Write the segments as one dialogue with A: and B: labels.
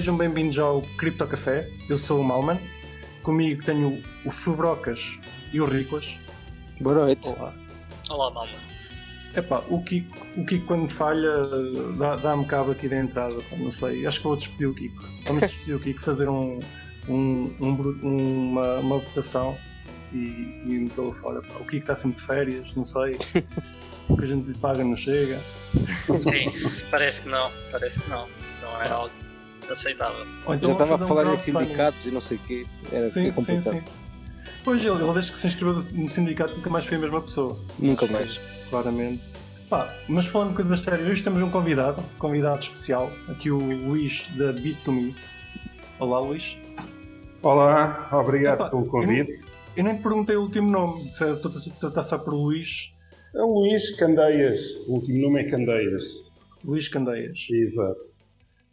A: Sejam bem-vindos ao Cripto Café. Eu sou o Malman. Comigo tenho o Fubrocas e o Riclas.
B: Boa noite.
A: Olá.
C: Olá, Malman.
A: Epá, o Kiko, o Kiko quando falha dá- dá-me cabo aqui da entrada, pá, não sei. Acho que vou despedir o Kiko. Vamos despedir o Kiko, fazer um, um, um uma, uma votação e, e metê-lo fora. Pá. O Kiko está sempre de férias, não sei. O que a gente lhe paga não chega.
C: Sim, parece que não, parece que não. Não é algo aceitável.
A: Ou então
B: Já estava a
A: fazer um
B: falar em sindicatos e não sei o quê. Era
A: Sim,
B: é
A: sim,
B: complicado.
A: sim. Pois ele, ele desde que se inscreveu no sindicato nunca mais foi a mesma pessoa.
B: Nunca mais.
A: Claramente. Pá, mas falando de coisas sérias, hoje temos um convidado, convidado especial, aqui o Luís da Bit2Me. Olá Luís.
D: Olá, obrigado
A: Epá,
D: pelo convite.
A: Eu nem te perguntei o último nome, se estou a tratar só por Luís.
D: É o Luís Candeias, o último nome é Candeias.
A: Luís Candeias.
D: Exato.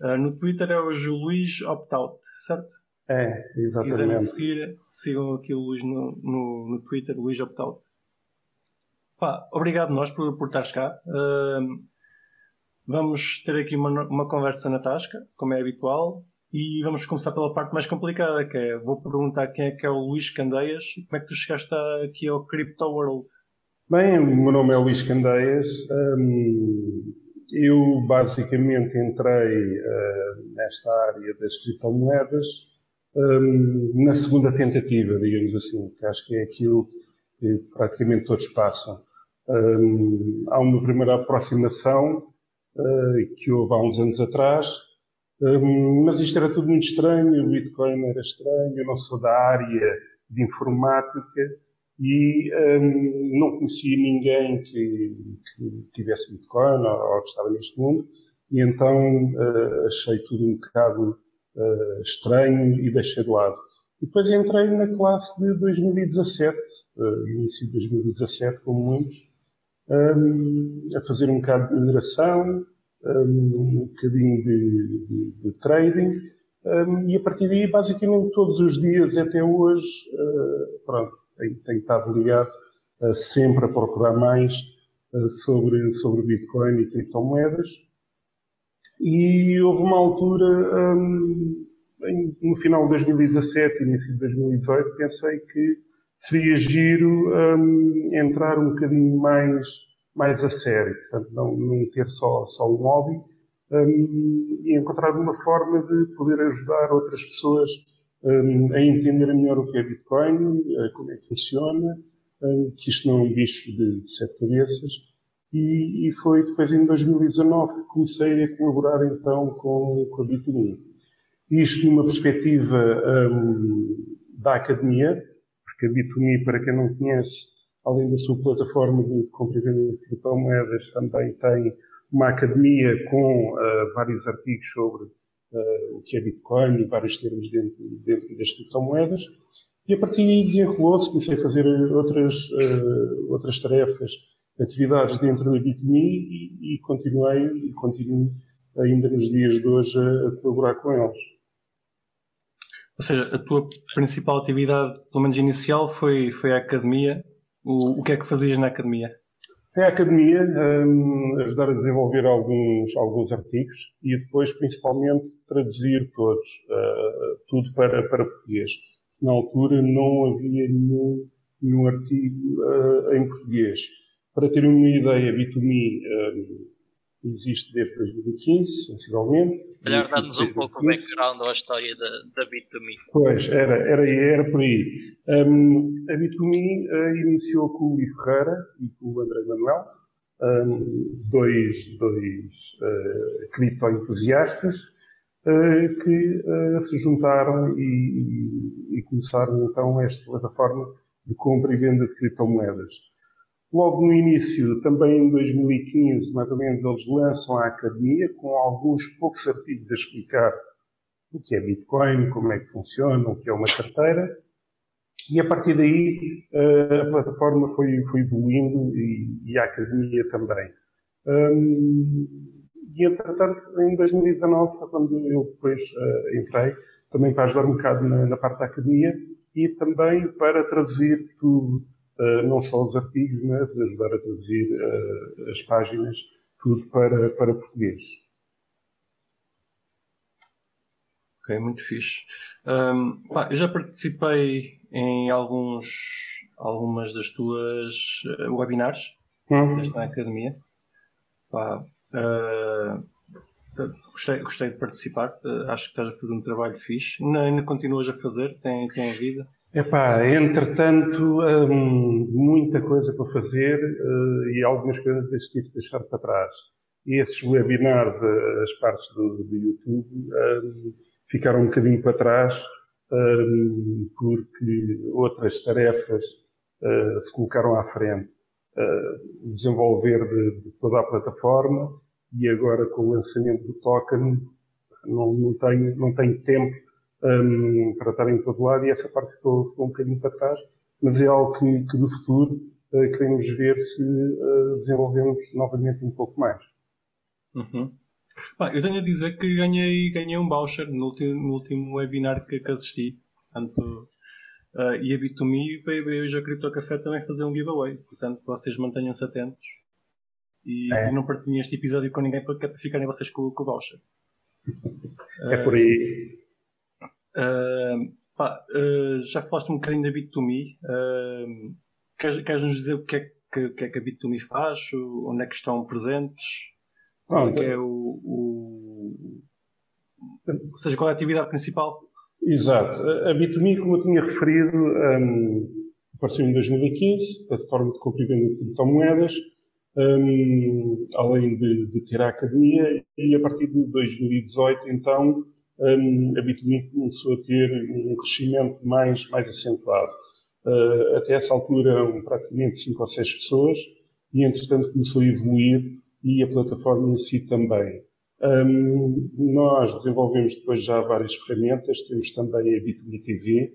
A: Ah, no Twitter é hoje o Luís Optout, certo?
D: É,
A: Se quiserem
D: exatamente.
A: seguir, sigam aqui o Luís no, no, no Twitter, Luís Optout. Pá, obrigado nós por, por estares cá. Ahm, vamos ter aqui uma, uma conversa na tasca, como é habitual, e vamos começar pela parte mais complicada, que é, vou perguntar quem é que é o Luís Candeias e como é que tu chegaste aqui ao Crypto World.
D: Bem, o meu nome é Luís Candeias. Hum, eu basicamente entrei ah, nesta área das criptomoedas hum, na segunda tentativa, digamos assim, que acho que é aquilo que praticamente todos passam. Hum, há uma primeira aproximação ah, que houve há uns anos atrás, hum, mas isto era tudo muito estranho, o Bitcoin era estranho, eu não sou da área de informática e hum, não conhecia ninguém que, que tivesse Bitcoin ou, que estava neste mundo, e então eh, achei tudo um bocado eh, estranho e deixei de lado. E depois entrei na classe de 2017, eh, início de 2017, como muitos, hum, a fazer um bocado de mineração, hum, um bocadinho de, de- de trading, hum, e a partir daí, basicamente todos os dias até hoje, eh, pronto, tenho estado ligado eh, sempre a procurar mais eh, sobre, sobre Bitcoin e criptomoedas. E houve uma altura, hum, em- no final de 2017, início de 2018, pensei que seria giro hum, entrar um bocadinho mais, mais a sério, portanto, não, não ter só, só um hobby, hum, e encontrar uma forma de poder ajudar outras pessoas hum, a entender melhor o que é Bitcoin, eh, como é que funciona, hum, que isto não é um bicho de, de sete cabeças. E, e foi depois em 2019 que comecei a colaborar então com, com a Bit2Me. Isto numa perspectiva hum, da academia, porque a Bit2Me, para quem não conhece, além da sua plataforma de compra e venda de criptomoedas, também tem uma academia com ah, vários artigos sobre ah, o que é Bitcoin e vários termos dentro, dentro das criptomoedas. E a partir daí desenrolou-se, comecei a fazer outras, ah, outras tarefas, atividades dentro da Bit2Me e, e continuei e continuo ainda nos dias de hoje a, a colaborar com eles.
A: Ou seja, a tua principal atividade, pelo menos inicial, foi, foi a academia. O, o que é que fazias na academia?
D: Foi a academia hum, ajudar a desenvolver alguns, alguns artigos e depois, principalmente, traduzir todos, ah, tudo para, para português. Na altura não havia nenhum, nenhum artigo ah, em português. Para ter uma ideia, a Bit2Me hum, existe desde 2015, sensivelmente.
C: Se calhar dá-nos um pouco o
D: 2015.
C: background à história da, da Bit2Me.
D: Pois, era, era, era por aí. Um, a Bit2Me eh, iniciou com o Luís Ferreira e com o André Manuel, um, dois, dois uh, cripto-entusiastas eh, que eh, se juntaram e, e- e começaram então esta plataforma de compra e venda de criptomoedas. Logo no início, também em 2015, mais ou menos, eles lançam a academia com alguns poucos artigos a explicar o que é Bitcoin, como é que funciona, o que é uma carteira. E a partir daí eh, a plataforma foi, foi evoluindo e, e a academia também. Hum, e entretanto, em 2019 foi quando eu depois eh, entrei, também para ajudar um bocado na, na parte da academia e também para traduzir tudo, não só os artigos, mas ajudar a traduzir eh, as páginas, tudo para, para português.
A: Ok, muito fixe. Um, pá, eu já participei em alguns, algumas das tuas uh, webinars
D: Hum.
A: desta academia. Pá, uh, gostei, gostei de participar. Acho que estás a fazer um trabalho fixe. Ainda, ainda continuas a fazer? Tem, tem vida?
D: Epá, entretanto, hum, muita coisa para fazer uh, e algumas coisas tive de deixar para trás. E esses webinars, as partes do, do YouTube, hum, ficaram um bocadinho para trás hum, porque outras tarefas uh, se colocaram à frente. Uh, desenvolver de, de toda a plataforma e agora com o lançamento do token não, não, tenho, não tenho tempo um, para estar em todo lado e essa parte ficou, ficou um bocadinho para trás, mas é algo que, que do futuro uh, queremos ver se uh, desenvolvemos novamente um pouco mais.
A: Uhum. Eu tenho a dizer que ganhei, ganhei um voucher no último, no último webinar que, que assisti. Portanto, uh, e a Bit2Me veio hoje a Cripto Café também fazer um giveaway. Portanto, vocês mantenham-se atentos. E,
D: É.
A: e não partilhem este episódio com ninguém para que ficarem vocês com, com o voucher.
D: É por aí.
A: Uh, pá, uh, já falaste um bocadinho da Bit2Me. Uh, queres, queres nos dizer o que é que, que, é que a Bit2Me faz? O- Onde é que estão presentes? Qual é, que é o, o- Ou seja, qual é a atividade principal?
D: Exato. A a Bit2Me, como eu tinha referido, um, apareceu em 2015, plataforma de compra venda de criptomoedas, um, além de, de ter a academia, e a partir de 2018, então, um, Bit2Me começou a ter um crescimento mais, mais acentuado. Uh, até essa altura eram praticamente 5 ou 6 pessoas, e entretanto começou a evoluir, e a plataforma em si também. Um, nós desenvolvemos depois já várias ferramentas, temos também a B2B TV,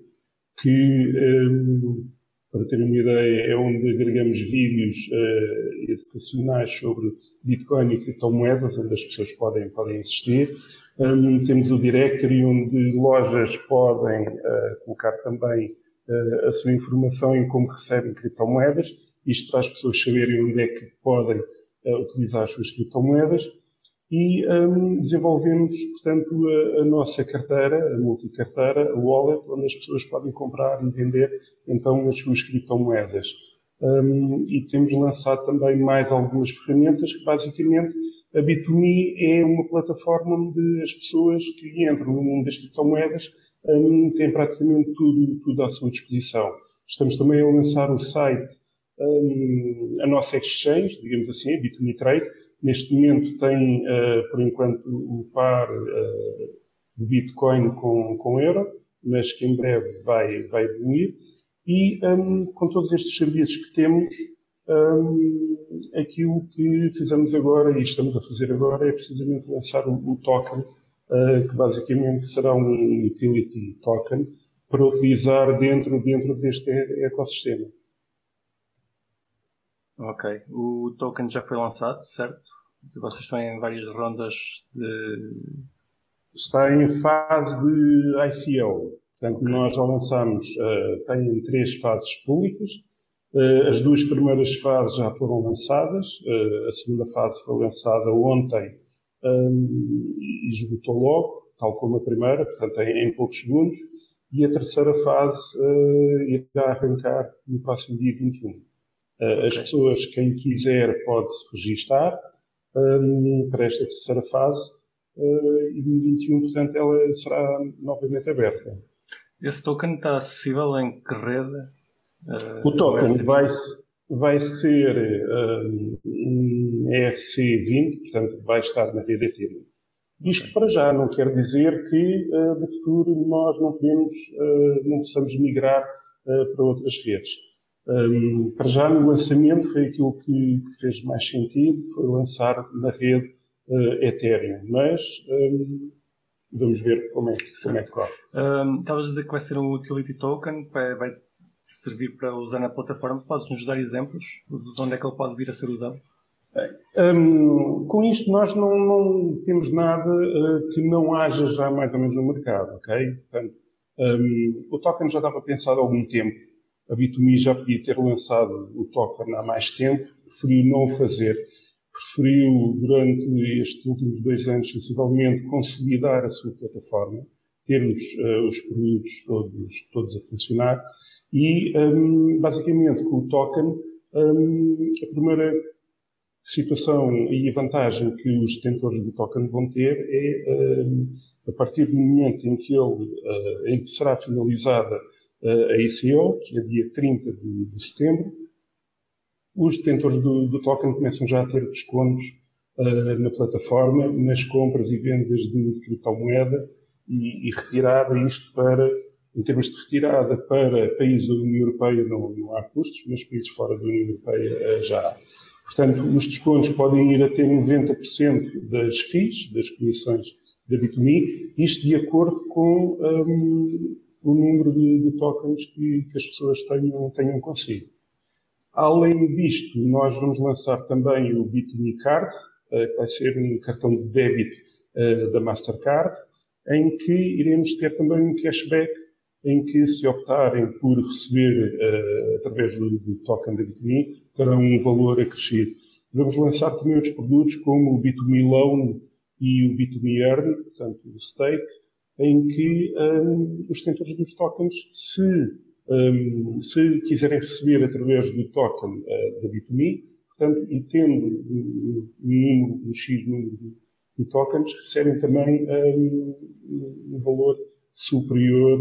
D: que, um, para terem uma ideia, é onde agregamos vídeos uh, educacionais sobre Bitcoin e criptomoedas, onde as pessoas podem, podem assistir. Um, temos o Directory, onde lojas podem uh, colocar também uh, a sua informação em como recebem criptomoedas, isto para as pessoas saberem onde é que podem uh, utilizar as suas criptomoedas e um, desenvolvemos, portanto, a, a, nossa carteira, a multicarteira, a wallet, onde as pessoas podem comprar e vender, então, as suas criptomoedas. Um, e temos lançado também mais algumas ferramentas que, basicamente, a Bit2Me é uma plataforma onde as pessoas que entram no mundo das criptomoedas um, têm praticamente tudo, tudo à sua disposição. Estamos também a lançar o site, hum, a nossa exchange, digamos assim, a Bit2Me Trade, Neste momento tem, uh, por enquanto, o par uh, de Bitcoin com, com euro, mas que em breve vai, vai evoluir. E um, com todos estes serviços que temos, um, aquilo que fizemos agora e estamos a fazer agora é precisamente lançar o, o token, uh, que basicamente será um utility token para utilizar dentro, dentro deste ecossistema.
A: Ok. O token já foi lançado, certo? Vocês estão em várias rondas de.
D: Está em fase de ICO. Portanto, okay. nós já lançamos, uh, tem três fases públicas. Uh, as duas primeiras fases já foram lançadas. Uh, a segunda fase foi lançada ontem um, e esgotou logo, tal como a primeira, portanto, em, poucos segundos. E a terceira fase irá arrancar no próximo dia 21. As pessoas, quem quiser, pode se registar um, para esta terceira fase e no 21, portanto, ela será novamente aberta.
A: Esse token está acessível em que rede?
D: Uh, o token vai, vai ser um, um ERC20, portanto, vai estar na rede Ethereum. Isto para já não quer dizer que uh, no futuro nós não podemos, não possamos migrar para outras redes. Um, para já, no lançamento, foi aquilo que, que, fez mais sentido, foi lançar na rede uh, Ethereum. Mas um, vamos ver como é que, como é que corre.
A: Estavas um, a dizer que vai ser um utility token, vai, vai servir para usar na plataforma. Podes nos dar exemplos de onde é que ele pode vir a ser usado?
D: com isto, nós não, não temos nada uh, que não haja já mais ou menos no mercado, ok? Portanto, o token já estava pensado há algum tempo a Bit2Me já podia ter lançado o token há mais tempo, preferiu não o fazer. Preferiu, durante estes últimos dois anos, sensivelmente, consolidar a sua plataforma. Termos uh, os produtos todos, todos a funcionar. E, um, basicamente, com o token, um, a primeira situação e a vantagem que os detentores do token vão ter é, um, a partir do momento em que, ele, uh, em que será finalizada uh, a ICO, que é dia 30 de, de setembro, os detentores do, do, token começam já a ter descontos na plataforma, nas compras e vendas de criptomoeda e, e retirada isto para, em termos de retirada para países da União Europeia não, não há custos, mas países fora da União Europeia uh, já há. Portanto, os descontos podem ir até 90% das FIIs, das comissões da Bitumi, isto de acordo com um, o número de, de tokens que, que, as pessoas tenham, tenham consigo. Além disto, nós vamos lançar também o Bitumi Card, uh, que vai ser um cartão de débito uh, da Mastercard, em que iremos ter também um cashback em que, se optarem por receber uh, através do, do token da Bitumi, terão um valor acrescido. Vamos lançar também outros produtos como o Bitumi Loan e o Bitumi Earn, portanto, o Stake, em que um, os detentores dos tokens, se, um, se quiserem receber através do token uh, da Bitumi, portanto, e tendo um, número, um X número de, de tokens, recebem também um, valor superior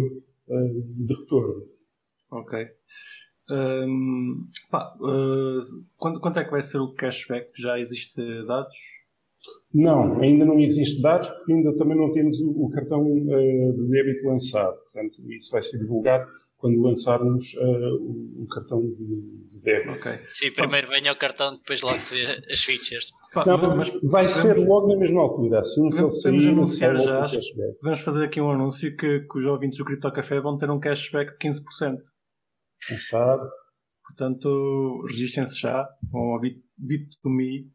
D: um, de retorno.
A: Ok. Um, pá, uh, quando, quanto é que vai ser o cashback? Já existe dados?
D: Não, ainda não existe dados porque ainda também não temos o, o cartão uh, de débito lançado. Portanto, isso vai ser divulgado quando lançarmos uh, o, o, cartão de, de débito.
C: Okay. Sim, primeiro venha o cartão, depois logo se vê as features.
D: Não, mas vai ser logo na mesma altura, assim que ele sair,
A: anunciar já. Vamos fazer aqui um anúncio que, que os ouvintes do Crypto Café vão ter um cashback de 15%.
D: Sabe?
A: Portanto, registrem-se já com a Bit2Me,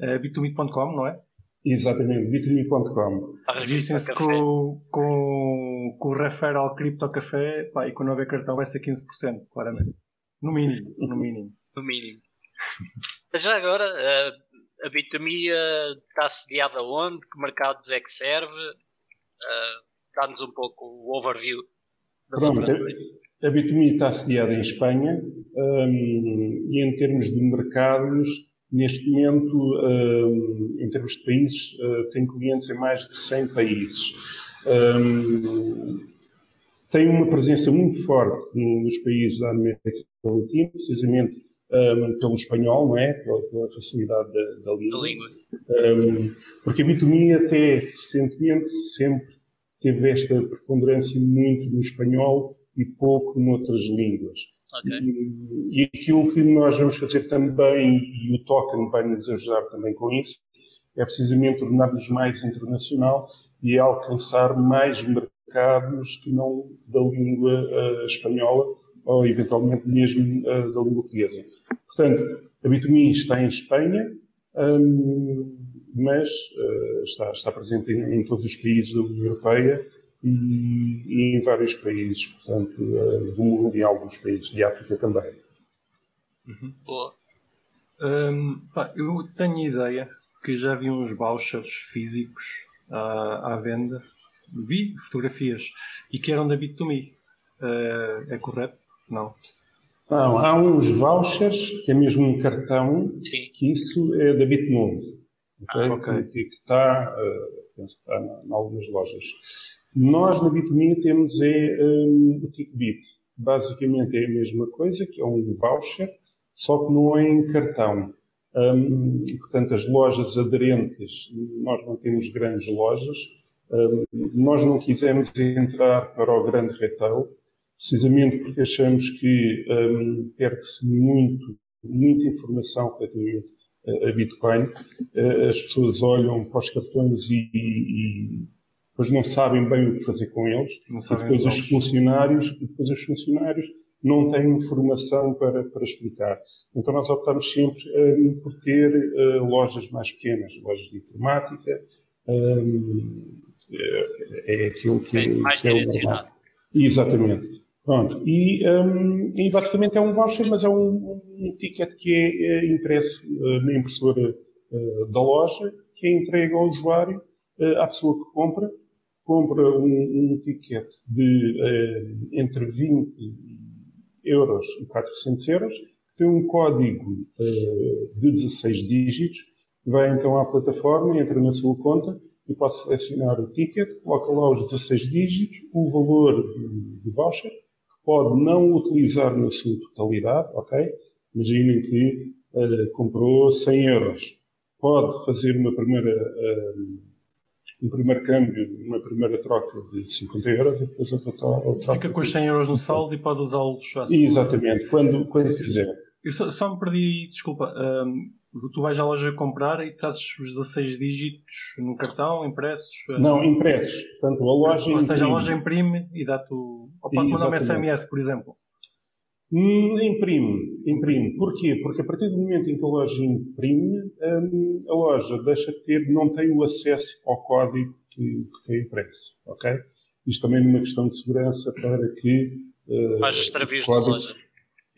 A: uh, bit2me.com, não é?
D: Exatamente, bitly.com.
A: Registrem-se com, com, com o referral Cripto Café pá, e quando houver cartão vai ser 15%, claramente. No mínimo, no mínimo.
C: No mínimo. Já agora, a Bitme está sediada onde? Que mercados é que serve? Dá-nos um pouco o overview
D: das Pronto, A Bitme está sediada em Espanha um, e em termos de mercados Neste momento, em termos de países, uh, tem clientes em mais de 100 países. Tem uma presença muito forte nos países da América Latina, precisamente pelo espanhol, não é? Pela, facilidade da, da língua. Da língua. Porque a bitomia até recentemente sempre teve esta preponderância muito no espanhol e pouco noutras línguas. Okay. E, e aquilo que nós vamos fazer também, e o token vai nos ajudar também com isso, é precisamente tornar-nos mais internacional e alcançar mais mercados que não da língua uh, espanhola ou eventualmente mesmo uh, da língua portuguesa. Portanto, a Bitomia está em Espanha, um, mas uh, está, está, presente em, em, todos os países da União Europeia e, e em vários países, portanto, uh, do mundo e alguns países de África também.
C: Uhum. Boa.
A: Um, pá, eu tenho ideia que já vi uns vouchers físicos à, à venda, vi fotografias e que eram da Bit2Me. Uh, é correto? Não.
D: Não, há uns vouchers que é mesmo um cartão, Sim. que isso é da Bitnovo. Okay? Ah, okay. Que, que está, uh, penso que está em algumas lojas. Nós na Bitomia temos é, um, o tipo bit. Basicamente é a mesma coisa, que é um voucher, só que não é em cartão. Um, portanto, as lojas aderentes, nós não temos grandes lojas. Um, nós não quisemos entrar para o grande retail, precisamente porque achamos que um, perde-se muito, muita informação relativamente a Bitcoin. Uh, as pessoas olham para os cartões e, e depois não sabem bem o que fazer com eles, e depois os funcionários, depois os funcionários não têm formação para, para explicar. Então nós optamos sempre um, por ter uh, lojas mais pequenas, lojas de informática, um, é, é aquilo que,
C: é, mais
D: que é o normal. Exatamente. Pronto. E, um, e, basicamente é um voucher, mas é um, um ticket que é, é impresso uh, na impressora uh, da loja, que é entregue ao usuário, uh, à pessoa que compra, compra um, um ticket de uh, entre 20 euros e 400 euros, tem um código uh, de 16 dígitos, vai então à plataforma, entra na sua conta e pode selecionar o ticket, coloca lá os 16 dígitos, o valor do voucher, pode não utilizar na sua totalidade, ok? Imaginem que uh, comprou 100 euros. Pode fazer uma primeira um primeiro câmbio, uma primeira troca de 50 euros e depois a
A: troca. Fica com os 100 euros no saldo e pode usá-los
D: assim. Exatamente, quando, quando quiser.
A: Eu só, só me perdi, desculpa. Um, tu vais à loja comprar e trazes os 16 dígitos no cartão, impressos?
D: Hum? Não, impressos. Portanto, a loja
A: Ou seja, a loja imprime e dá-te o. Ou pode mandar um SMS, por exemplo.
D: Hum, imprime, imprime. Porquê? Porque a partir do momento em que a loja imprime, hum, a loja deixa de ter, não tem o acesso ao código que, que foi impresso, ok? Isto também é uma questão de segurança para que...
C: Uh, Mais extravios código... da loja.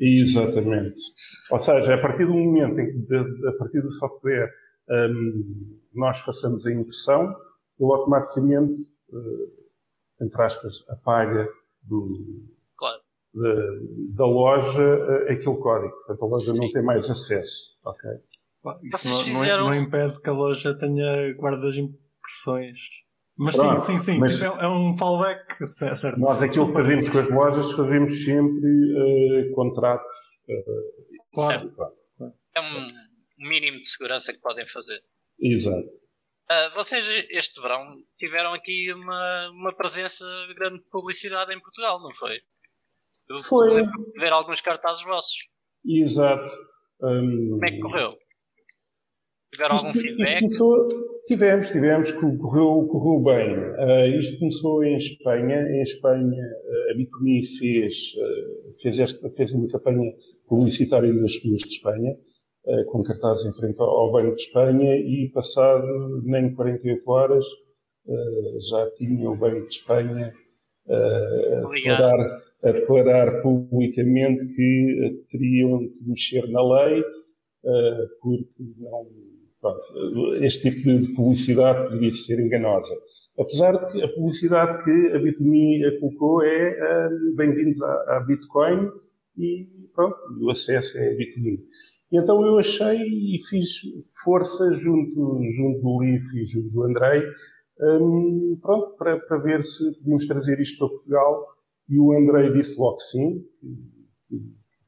D: Exatamente. Ou seja, a partir do momento em que, de, a partir do software, um, nós façamos a impressão, ele automaticamente, uh, entre aspas, apaga do, da, loja eh, aquele código. Portanto, a loja Sim. não tem mais acesso. Ok.
A: Isso não, fizeram... não, impede que a loja tenha guarda das impressões. Mas Pronto, sim, sim, sim. Mas é, é um fallback, certo?
D: Nós aquilo que fazemos com as lojas, fazemos sempre uh, contratos. Uh,
C: claro. É um mínimo de segurança que podem fazer.
D: Exato.
C: Uh, vocês, este verão, tiveram aqui uma, uma presença grande de publicidade em Portugal, não foi? Eu
D: Foi.
C: ver alguns cartazes vossos.
D: Exato.
C: Um, Como é que correu? Tiveram isto, algum feedback?
D: Começou, tivemos, tivemos, correu, correu bem. Uh, isto começou em Espanha. Em Espanha, uh, a Bitcoin fez, uh, fez, esta, fez uma campanha publicitária nas ruas de Espanha, com cartazes em frente ao, ao Banco de Espanha, e passado nem 48 horas já tinha o Banco de Espanha a declarar a declarar publicamente que eh, teriam que mexer na lei, eh, porque não, este tipo de publicidade poderia ser enganosa. Apesar de que a publicidade que a Bitme colocou é eh, bem-vindos à, Bitcoin e pronto, o acesso é a Bitme. Então eu achei e fiz força junto, junto do Leaf e junto do Andrei, um, pronto, para, para ver se podíamos trazer isto para Portugal e o Andrei disse logo sim, que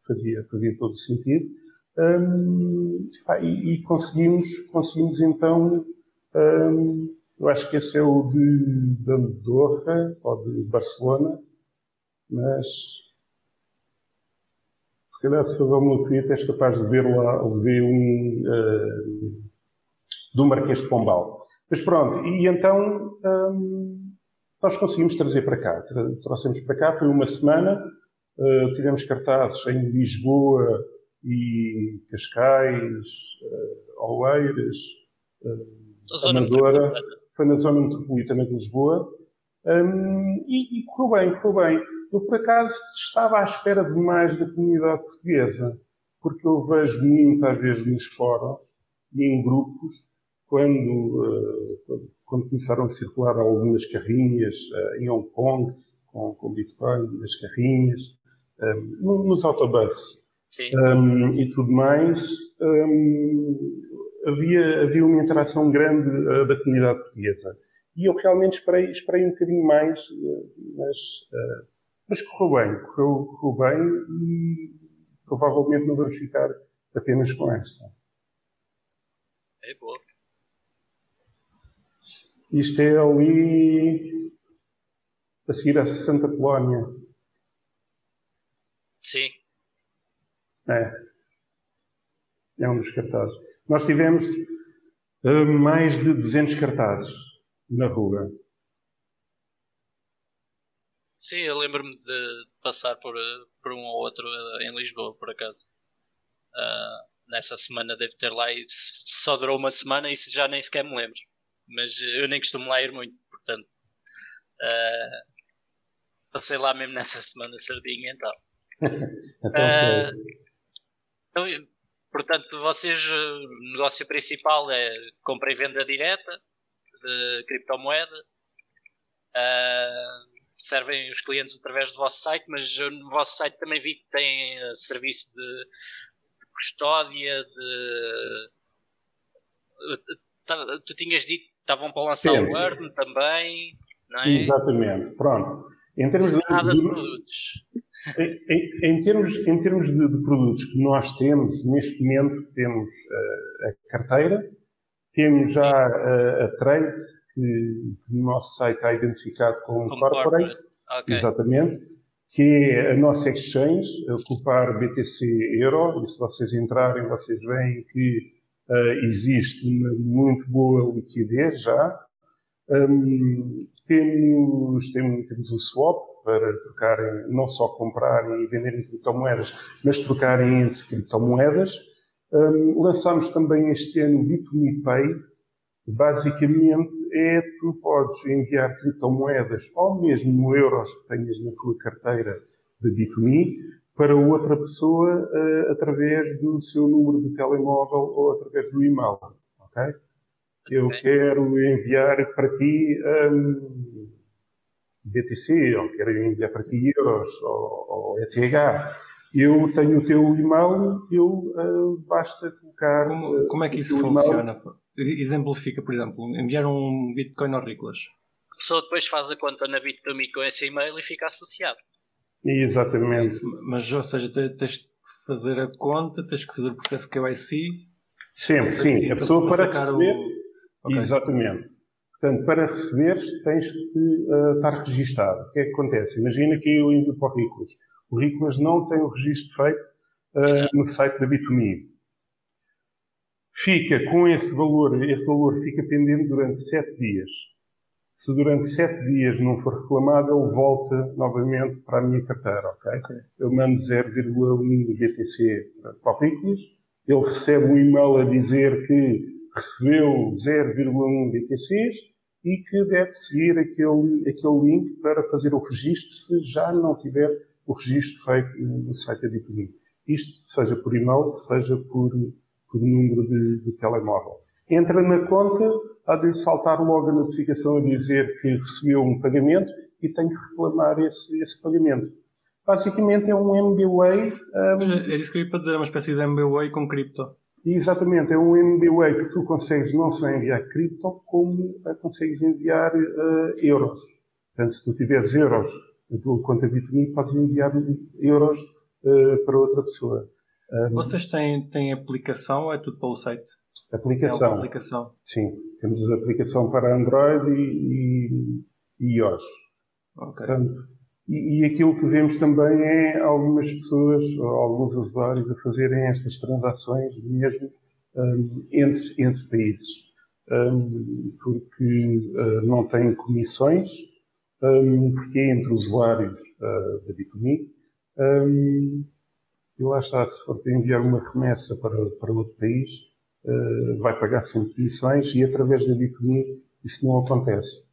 D: fazia, fazia todo sentido. Um, e, e, conseguimos, conseguimos então, um, eu acho que esse é o de, Andorra ou de Barcelona, mas se calhar se faz alguma tweet és capaz de ver lá, ver um uh, do Marquês de Pombal. Mas pronto, e então um, nós conseguimos trazer para cá. Trouxemos para cá, foi uma semana, uh, tivemos cartazes em Lisboa e Cascais, uh, Oeiras, uh, Amadora, foi na zona metropolitana de Lisboa, um, e, e correu bem, correu bem. Eu, por acaso, estava à espera de mais da comunidade portuguesa, porque eu vejo muitas vezes nos fóruns e em grupos, quando, uh, começaram a circular algumas carrinhas uh, em Hong Kong, com, com Bitcoin, nas carrinhas, um, nos autobuses um, e tudo mais, um, havia, havia uma interação grande uh, da comunidade portuguesa. E eu realmente esperei, esperei um bocadinho mais, uh, mas, uh, mas correu bem, correu, correu bem e provavelmente não vamos ficar apenas com esta.
C: É boa.
D: Isto é ali a seguir a Santa Polónia.
C: Sim.
D: É. É um dos cartazes. Nós tivemos uh, mais de 200 cartazes na rua.
C: Sim, eu lembro-me de passar por, por um ou outro eh, em Lisboa, por acaso. Uh, nessa semana devo ter lá e só durou uma semana e já nem sequer me lembro mas eu nem costumo lá ir muito, portanto uh, passei lá mesmo nessa semana sardinha então. uh, então portanto, vocês o negócio principal é compra e venda direta de criptomoeda. Uh, servem os clientes através do vosso site, mas no vosso site também vi que tem serviço de, de custódia, de. Tu tinhas dito estavam para lançar o Word também, não é?
D: Exatamente, pronto. Em termos de,
C: Nada de produtos.
D: Em, em, em, termos, em termos de, de, produtos que nós temos, neste momento temos uh, a carteira, temos já a, a trade, que, no nosso site está identificado como, como corporate, corporate. Okay. exatamente, que é a nossa exchange, ocupar BTC Euro, e se vocês entrarem, vocês veem que uh, existe uma muito boa liquidez já. Um, temos, temos, temos o swap, para trocarem, não só comprarem e venderem criptomoedas, mas trocarem entre criptomoedas. Um, lançámos também este ano o Bitcoin Pay, basicamente é tu podes enviar criptomoedas ou mesmo euros que tenhas na tua carteira de Bitcoin para outra pessoa uh, através do seu número de telemóvel ou através do e-mail. Ok? Eu quero enviar para ti um, BTC, ou quero enviar para ti euros, ou, ou ETH. Eu tenho o teu e-mail, eu uh, basta colocar.
A: Como, como é que isso funciona? Email. Exemplifica, por exemplo, enviar um Bitcoin ao Riclas.
C: A pessoa depois faz a conta na Bitcoin com esse e-mail e fica associado.
D: Exatamente.
A: Mas, ou seja, tens que fazer a conta, tens que fazer o processo KYC.
D: Sempre, sim. A pessoa para receber. O... Okay. Exatamente. Portanto, para receberes, tens que uh, estar registado. O que é que acontece? Imagina que eu envio para o Riclas. O Riclas não tem o registro feito uh, no site da Bitumi fica com esse valor, esse valor fica pendente durante sete dias. Se durante sete dias não for reclamado, ele volta novamente para a minha carteira, ok? okay. Eu mando 0,1 BTC para o Picles, ele recebe um e-mail a dizer que recebeu 0,1 BTCs e que deve seguir aquele, aquele link para fazer o registro se já não tiver o registro feito no site da Bitcoin. Isto seja por e-mail, seja por por número de, de telemóvel. Entra na conta, há de saltar logo a notificação a dizer que recebeu um pagamento e tem que reclamar esse, esse pagamento. Basicamente é um MBWay.
A: Um, é isso que eu ia para dizer, é uma espécie de MBWay com cripto.
D: Exatamente, é um MBWay que tu consegues não só enviar cripto, como consegues enviar uh, euros. Portanto, se tu tiveres euros na tua conta Bitcoin, podes enviar euros uh, para outra pessoa.
A: Um, Vocês têm, têm aplicação ou é tudo pelo site?
D: Aplicação.
A: É aplicação.
D: Sim, temos a aplicação para Android e, e, e iOS.
A: Okay.
D: Portanto, e, e, aquilo que vemos também é algumas pessoas, alguns usuários, a fazerem estas transações mesmo um, entre, entre países. Um, porque uh, não têm comissões, um, porque é entre usuários uh, da Bitcoin. E lá está, se for para enviar uma remessa para, para outro país, vai pagar sempre comissões e através da Bitcoin isso não acontece.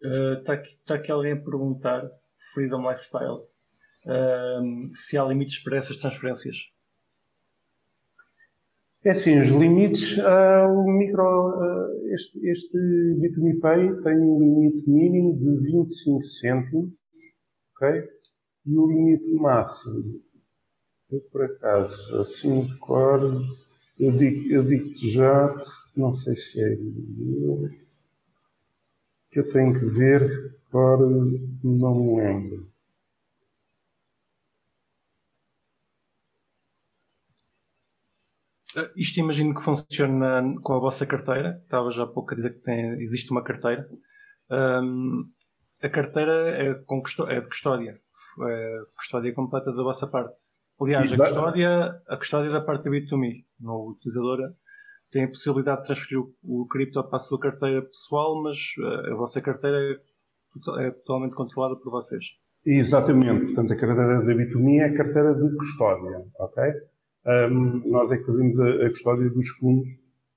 A: Está uh, aqui, tá aqui alguém a perguntar, Freedom Lifestyle, uh, se há limites para essas transferências.
D: É assim, os limites, uh, o micro, uh, este, este Bitcoin Pay tem um limite mínimo de 25 cêntimos, ok? E o limite máximo eu, por acaso, assim de cor, eu digo, eu digo já, não sei se é que eu tenho que ver, agora não me lembro.
A: Uh, isto imagino que funciona com a vossa carteira. Estava já há pouco a dizer que tem, existe uma carteira. Um, a carteira é, com é de custódia. É custódia completa da vossa parte. Aliás, a custódia, a custódia da parte da Bit2Me, no utilizador, tem a possibilidade de transferir o, o cripto para a sua carteira pessoal, mas eh, a vossa carteira é, é totalmente controlada por vocês.
D: Exatamente, portanto a carteira da Bit2Me é a carteira de custódia, ok? Um, nós é que fazemos a, a custódia dos fundos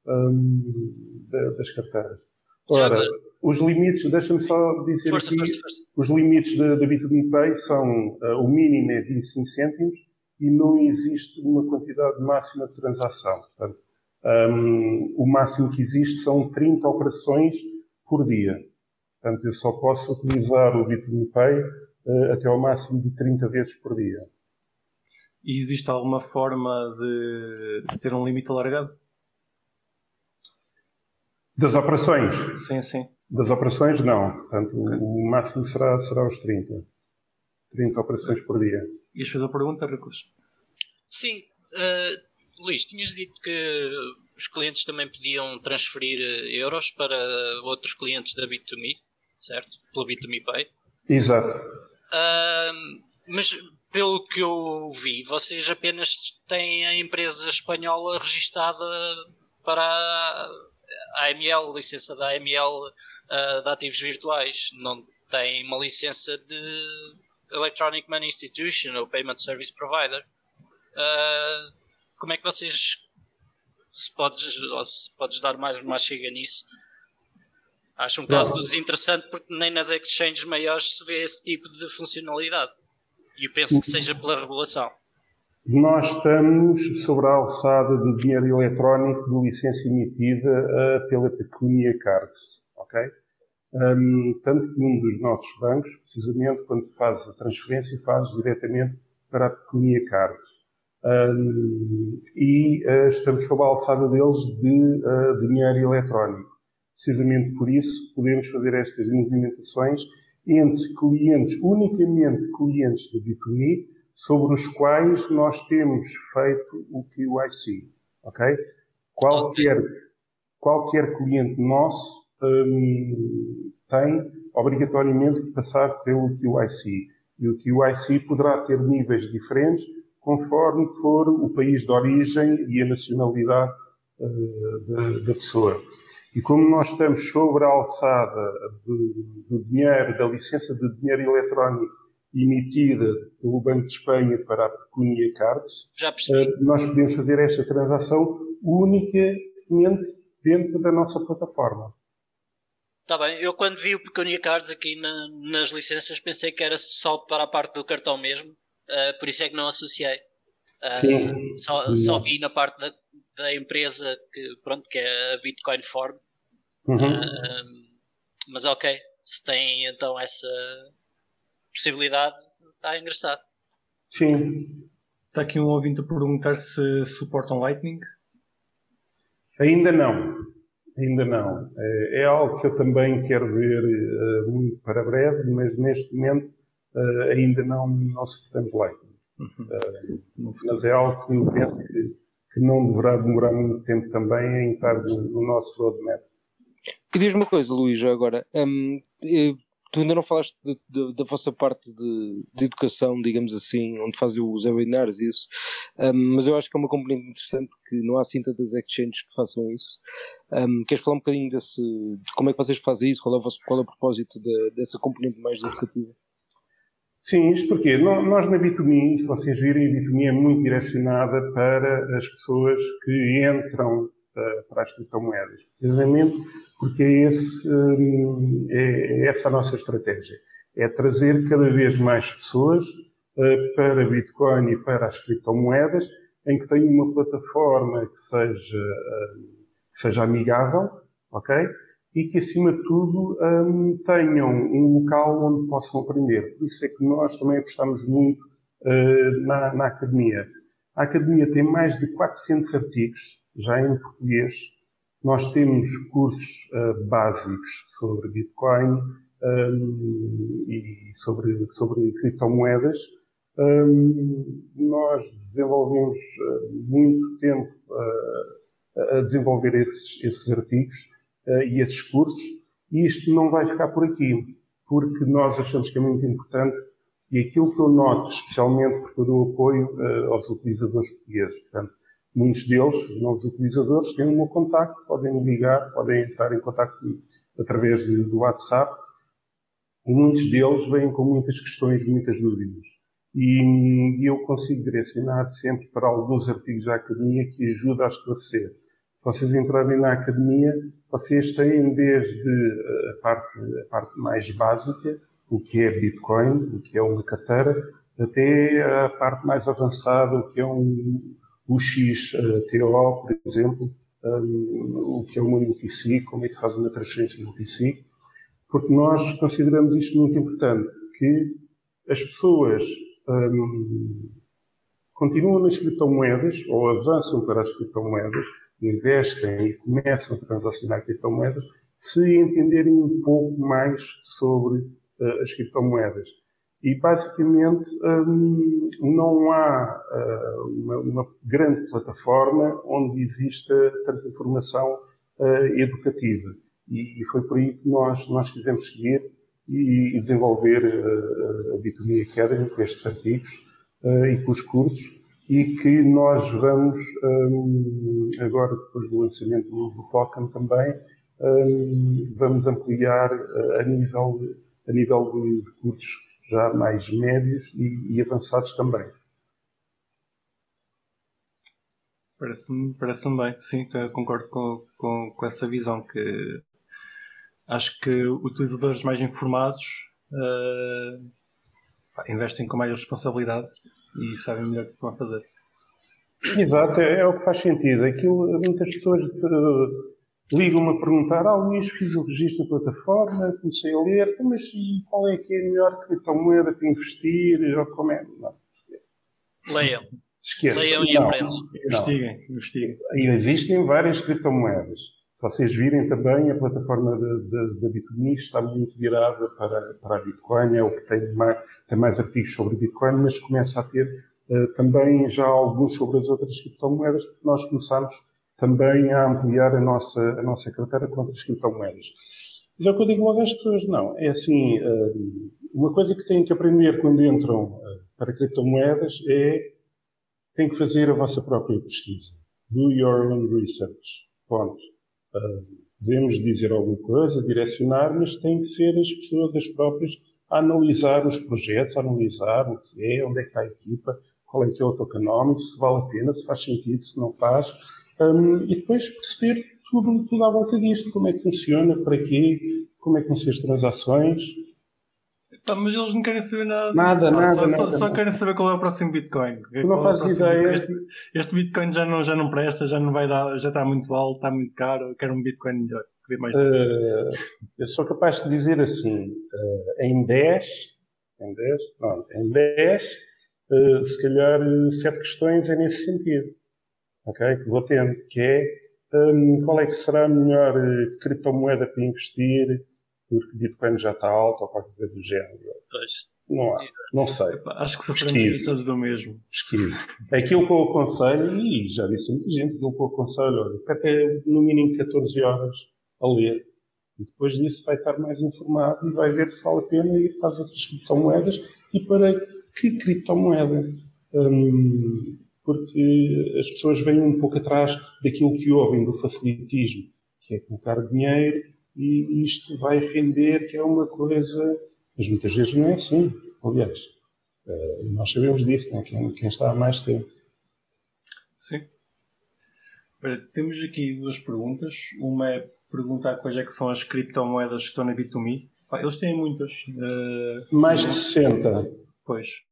D: um, das carteiras. Ora, os limites, deixa-me só dizer força, aqui, força, força. os limites da, da B2B Pay são, uh, o mínimo é 25 cêntimos, e não existe uma quantidade máxima de transação. Portanto, um, o máximo que existe são 30 operações por dia. Portanto, eu só posso utilizar o Bitcoin Pay uh, até ao máximo de 30 vezes por dia.
A: E existe alguma forma de ter um limite alargado?
D: Das operações?
A: Sim, sim.
D: Das operações, não. Portanto, okay. o máximo será, será os 30. 30 operações por dia.
A: Ias fazer a pergunta, Recurso?
C: Sim. Uh, Luís, tinhas dito que os clientes também podiam transferir eh, euros para outros clientes da Bit2Me, certo? Pelo Bit2Me Pay.
D: Exato.
C: Uh, mas pelo que eu vi, vocês apenas têm a empresa espanhola registada para a AML, licença da AML uh, de ativos virtuais. Não tem uma licença de Electronic Money Institution ou Payment Service Provider. Uh, como é que vocês se podes, se podes dar mais uma chega nisso? Acho um caso desinteressante porque nem nas exchanges maiores se vê esse tipo de funcionalidade. E eu penso que seja pela regulação.
D: Nós estamos sobre a alçada de dinheiro eletrónico de licença emitida uh, pela Pecunia Cards, ok? Um, tanto que um dos nossos bancos, precisamente, quando se faz a transferência, faz diretamente para a Pecunia Cards. Um, e uh, estamos sob a alçada deles de uh, dinheiro eletrónico. Precisamente por isso, podemos fazer estas movimentações entre clientes, unicamente clientes da B2Me, sobre os quais nós temos feito o QIC. Ok? Qualquer, qualquer cliente nosso um, tem obrigatoriamente que passar pelo QIC. E o QIC poderá ter níveis diferentes conforme for o país de origem e a nacionalidade uh, da, da pessoa. E como nós estamos sobre a alçada do, do dinheiro, da licença de dinheiro eletrónico emitida pelo Banco de Espanha para a Pecunia Cards,
C: eh,
D: nós podemos fazer esta transação unicamente dentro da nossa plataforma.
C: Está bem, eu quando vi o Pecunia Cards aqui na, nas licenças pensei que era só para a parte do cartão mesmo, uh, por isso é que não associei. Uh, Sim. Só, só, vi na parte da, da, empresa que, pronto, que é a Bitcoin Form, Uhum. Uh, mas ok, se tem então essa possibilidade, está engraçado.
D: Sim.
A: Está aqui um ouvinte a perguntar se suportam Lightning.
D: Ainda não. Ainda não. É, é algo que eu também quero ver uh, muito para breve, mas neste momento uh, ainda não, não suportamos Lightning. Uhum. Uh, mas é algo que eu penso que, que, não deverá demorar muito tempo também a entrar no, no nosso roadmap.
B: E diz-me uma coisa, Luís, agora. Um, tu ainda não falaste de, de, da vossa parte de, de, educação, digamos assim, onde fazem os webinars e isso, um, mas eu acho que é uma componente interessante que não há assim tantas exchanges que façam isso. Um, queres falar um bocadinho desse, de como é que vocês fazem isso? Qual é o, vosso, qual é o propósito de, dessa componente mais educativa?
D: Sim, isto porque nós na B2Me, se vocês virem, a B2Me é muito direcionada para as pessoas que entram para as criptomoedas, precisamente porque é, esse, hum, é, é essa a nossa estratégia. É trazer cada vez mais pessoas uh, para Bitcoin e para as criptomoedas, em que tenham uma plataforma que seja, uh, que seja amigável, ok? E que, acima de tudo, tenham um local onde possam aprender. Por isso é que nós também apostamos muito na, na academia. A academia tem mais de 400 artigos já em português. Nós temos cursos uh, básicos sobre Bitcoin um, e sobre, sobre criptomoedas. Um, nós desenvolvemos uh, muito tempo uh, a desenvolver esses, esses artigos e esses cursos, e isto não vai ficar por aqui, porque nós achamos que é muito importante e aquilo que eu noto, especialmente porque eu dou apoio aos utilizadores portugueses. Portanto, Muitos deles, os novos utilizadores, têm o meu contacto, podem me ligar, podem entrar em contato através do WhatsApp. E muitos deles vêm com muitas questões, muitas dúvidas. E, eu consigo direcionar sempre para alguns artigos da academia que ajudam a esclarecer. Se vocês entrarem na academia, vocês têm desde eh, a parte, a parte mais básica, o que é Bitcoin, o que é uma carteira, até a parte mais avançada, o que é um, XTO, por exemplo, um, o que é uma multisig, como é que se faz uma transferência multisig. porque nós consideramos isto muito importante, que as pessoas hum, continuam nas criptomoedas ou avançam para as criptomoedas, investem e começam a transacionar criptomoedas, se entenderem um pouco mais sobre uh, as criptomoedas. E, basicamente, um, não há uh, uma, uma, grande plataforma onde exista tanta informação uh, educativa. E, e, foi por aí que nós, nós quisemos seguir e, e desenvolver a Bitonia Academy com estes artigos e com os cursos e que nós vamos, um, agora depois do lançamento do token também, um, vamos ampliar a nível, a nível de cursos já mais médios e, e avançados também.
A: Parece-me parece bem, sim, concordo com, com, com, essa visão que acho que utilizadores mais informados uh, investem com mais responsabilidade e sabem melhor o que vão fazer.
D: Exato, é, é, o que faz sentido. Aquilo, muitas pessoas uh, ligam-me a perguntar: Ah, Luís, fiz o registro na plataforma, comecei a ler, então, mas qual é que é a melhor criptomoeda para investir? Ou como é? Não, esquece.
C: Leiam.
D: Esquece.
C: Leiam e aprendam.
A: Investiguem, investiguem.
D: Existem várias criptomoedas. Se vocês virem também, a plataforma da Bitcoin está muito virada para, para a Bitcoin, é o que tem mais, tem mais artigos sobre Bitcoin, mas começa a ter uh, também já alguns sobre as outras criptomoedas, porque nós começamos também a ampliar a nossa, a nossa carteira com outras criptomoedas. Já que eu digo logo às pessoas, não. É assim, eh, uma coisa que têm que aprender quando entram eh, para criptomoedas é têm que fazer a vossa própria pesquisa. Do your own research. Ponto. Eh, devemos dizer alguma coisa, direcionar, mas têm que ser as pessoas as próprias a analisar os projetos, a analisar o que é, onde é que está a equipa, qual é que é o tokenómetro, se vale a pena, se faz sentido, se não faz um, e depois perceber tudo, tudo à volta disto, como é que funciona, para quê, como é que vão ser as transações.
A: Pá, mas eles não querem saber nada.
D: Nada,
A: disso,
D: nada,
A: só,
D: nada,
A: só, só, querem saber qual é o próximo Bitcoin.
D: Tu não fazes ideia.
A: Este, este, Bitcoin já não, já não presta, já não vai dar, já está muito alto, está muito caro. Eu quero um Bitcoin melhor. Mais
D: uh, eu sou capaz de dizer assim: uh, em 10, em 10, pronto, em 10, uh, se calhar 7 questões é nesse sentido okay, que vou tendo, que é um, qual é que será a melhor uh, criptomoeda para investir, porque Bitcoin já está alto ou qualquer coisa do género.
C: Pois.
D: Não há, não sei.
A: Acho que sofremos todos do mesmo.
D: Pesquise. Aquilo que eu aconselho, e já disse muita gente, aquilo que eu aconselho, olha, até no mínimo 14 horas a ler. E depois disso vai estar mais informado e vai ver se vale a pena ir para as outras criptomoedas e para que criptomoeda. Hum, porque as pessoas vêm um pouco atrás daquilo que ouvem do facilitismo, que é colocar dinheiro e isto vai render, que é uma coisa. Mas muitas vezes não é assim. Aliás, eh, nós sabemos disso, né? quem, quem está há mais tempo.
A: Sim. temos aqui duas perguntas. Uma é perguntar quais é que são as criptomoedas que estão na Bit2Me. Eles têm muitas.
D: Uh, mais de 60.
A: Pois.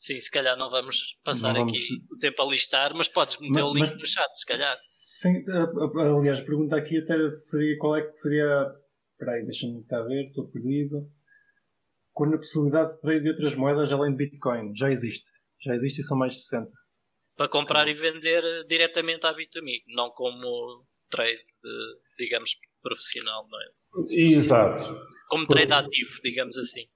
C: Sim, se calhar não vamos passar não vamos... aqui o tempo a listar, mas podes meter mas, o link mas, no chat, se calhar.
A: Sim, aliás, a pergunta aqui até seria qual é que seria. Espera aí, deixa-me cá ver, estou perdido. Quando a possibilidade de trade de outras moedas além de Bitcoin já existe. Já existe e são mais de 60.
C: Para comprar e vender diretamente à Bit2Me, não como trade, digamos, profissional, não é?
D: Exato.
C: Como trade ativo, digamos assim.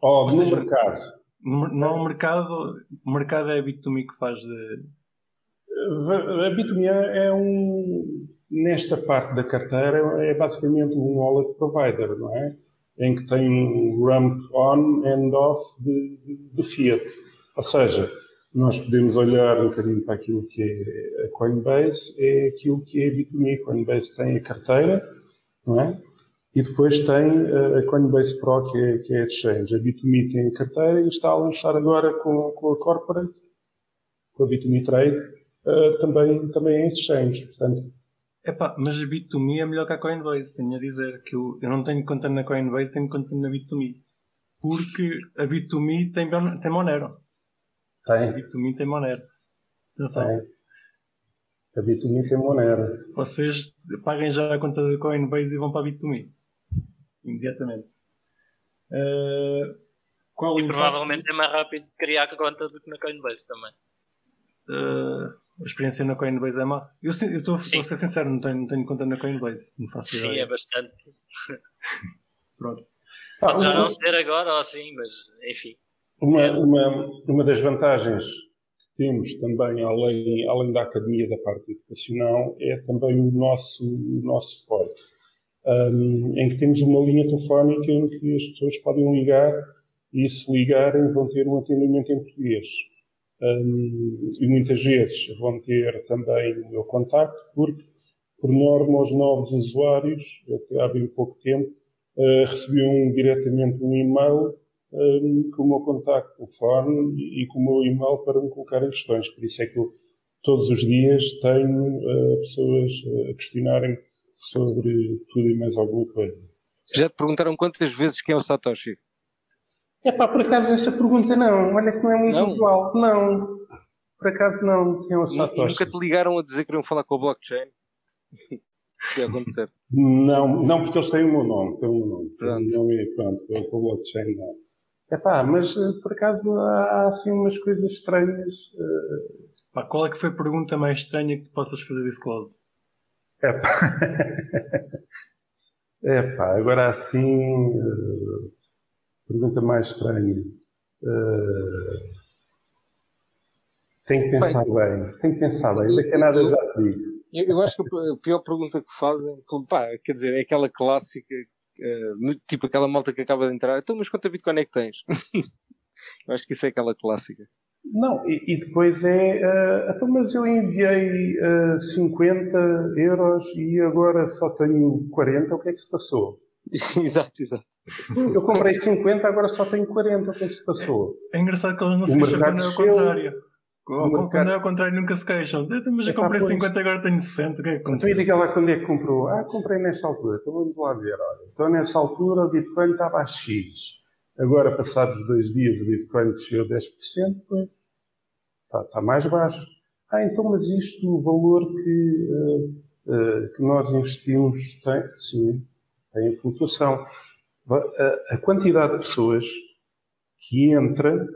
D: Oh, no mercado
A: não o mercado, o mercado é a Bit2Me que faz de.
D: A Bit2Me é um. Nesta parte da carteira, é basicamente um wallet provider, não é? Em que tem um ramp on and off de, de, de fiat. Ou seja, nós podemos olhar um bocadinho para aquilo que é a Coinbase, é aquilo que é a Bit2Me. Coinbase tem a carteira, não é? E depois tem a Coinbase Pro, que é, que é a exchange. A Bit2Me tem a carteira e está a lançar agora com, com a Corporate, com a Bit2Me Trade, uh, também, também é exchange. Portanto,
A: Epá, mas a Bit2Me é melhor que a Coinbase, tenho a dizer que eu, eu não tenho conta na Coinbase, tenho conta na Bit2Me. Porque a Bit2Me tem, tem Monero.
D: Tem.
A: A Bit2Me tem Monero. Atenção. Tem.
D: A Bit2Me tem Monero.
A: Vocês paguem já a conta da Coinbase e vão para a Bit2Me. Imediatamente. Uh,
C: qual e provavelmente é mais rápido de criar conta do que na Coinbase também.
A: Uh, a experiência na Coinbase é má. Eu estou a ser sincero, não tenho, não tenho conta na Coinbase. Não faço
C: Sim,
A: ideia.
C: é bastante.
A: Pronto.
C: Pode já não ser agora ou assim, mas enfim.
D: Uma, uma, uma das vantagens que temos também, além, além da academia da parte educacional, é também o nosso, o nosso suporte. Um, em que temos uma linha telefónica em que as pessoas podem ligar e se ligarem vão ter um atendimento em português. Um, e muitas vezes vão ter também o meu contacto, porque, por norma, os novos usuários, até há bem pouco tempo, uh, recebiam diretamente um e-mail um, com o meu contacto telefone e, com o meu e-mail para me colocarem questões. Por isso é que eu, todos os dias, tenho uh, pessoas a questionarem sobre tudo e mais alguma coisa.
B: Já te perguntaram quantas vezes quem é o Satoshi?
D: É pá, por acaso essa pergunta não. Olha que não é muito não. usual. Não. Por acaso não. Quem é o Satoshi?
B: nunca te ligaram a dizer que queriam falar com o blockchain? que ia acontecer?
D: Não, não, porque eles têm o meu nome. Têm o meu nome. Pronto. Não é, pronto, com o blockchain não. É pá, mas eh, por acaso há assim umas coisas estranhas. Uh...
A: Pá, qual é que foi a pergunta mais estranha que tu possas fazer desse close?
D: É pá. é pá, agora assim. Pergunta mais estranha. Uh, tem que pensar bem, bem. tem que pensar bem. Daqui a nada já te digo.
B: Eu, acho que a pior pergunta que fazem, pá, quer dizer, é aquela clássica, uh, tipo aquela malta que acaba de entrar, então, mas quanto Bitcoin é que tens? eu acho que isso é aquela clássica.
D: Não, e, e depois é, uh, então, mas eu enviei uh, 50 euros e agora só tenho 40, o que é que se passou?
B: exato, exato.
D: Eu comprei 50, agora só tenho 40. O que é que se passou?
A: É engraçado que eles não se queixam quando é o contrário. Quando mercado... é ao contrário, nunca se queixam. Mas eu comprei 50, agora tenho 60. O que é que
D: aconteceu? Então, e diga lá quando é que comprou. Ah, comprei nessa altura. Então vamos lá ver. Olha. Então, nessa altura, o Bitcoin estava a X. Agora, passados dois dias, o Bitcoin desceu 10%, pois está, está mais baixo. Ah, então, mas isto, o valor que, uh, uh, que nós investimos tem, sim, tem flutuação. A, a quantidade de pessoas que entra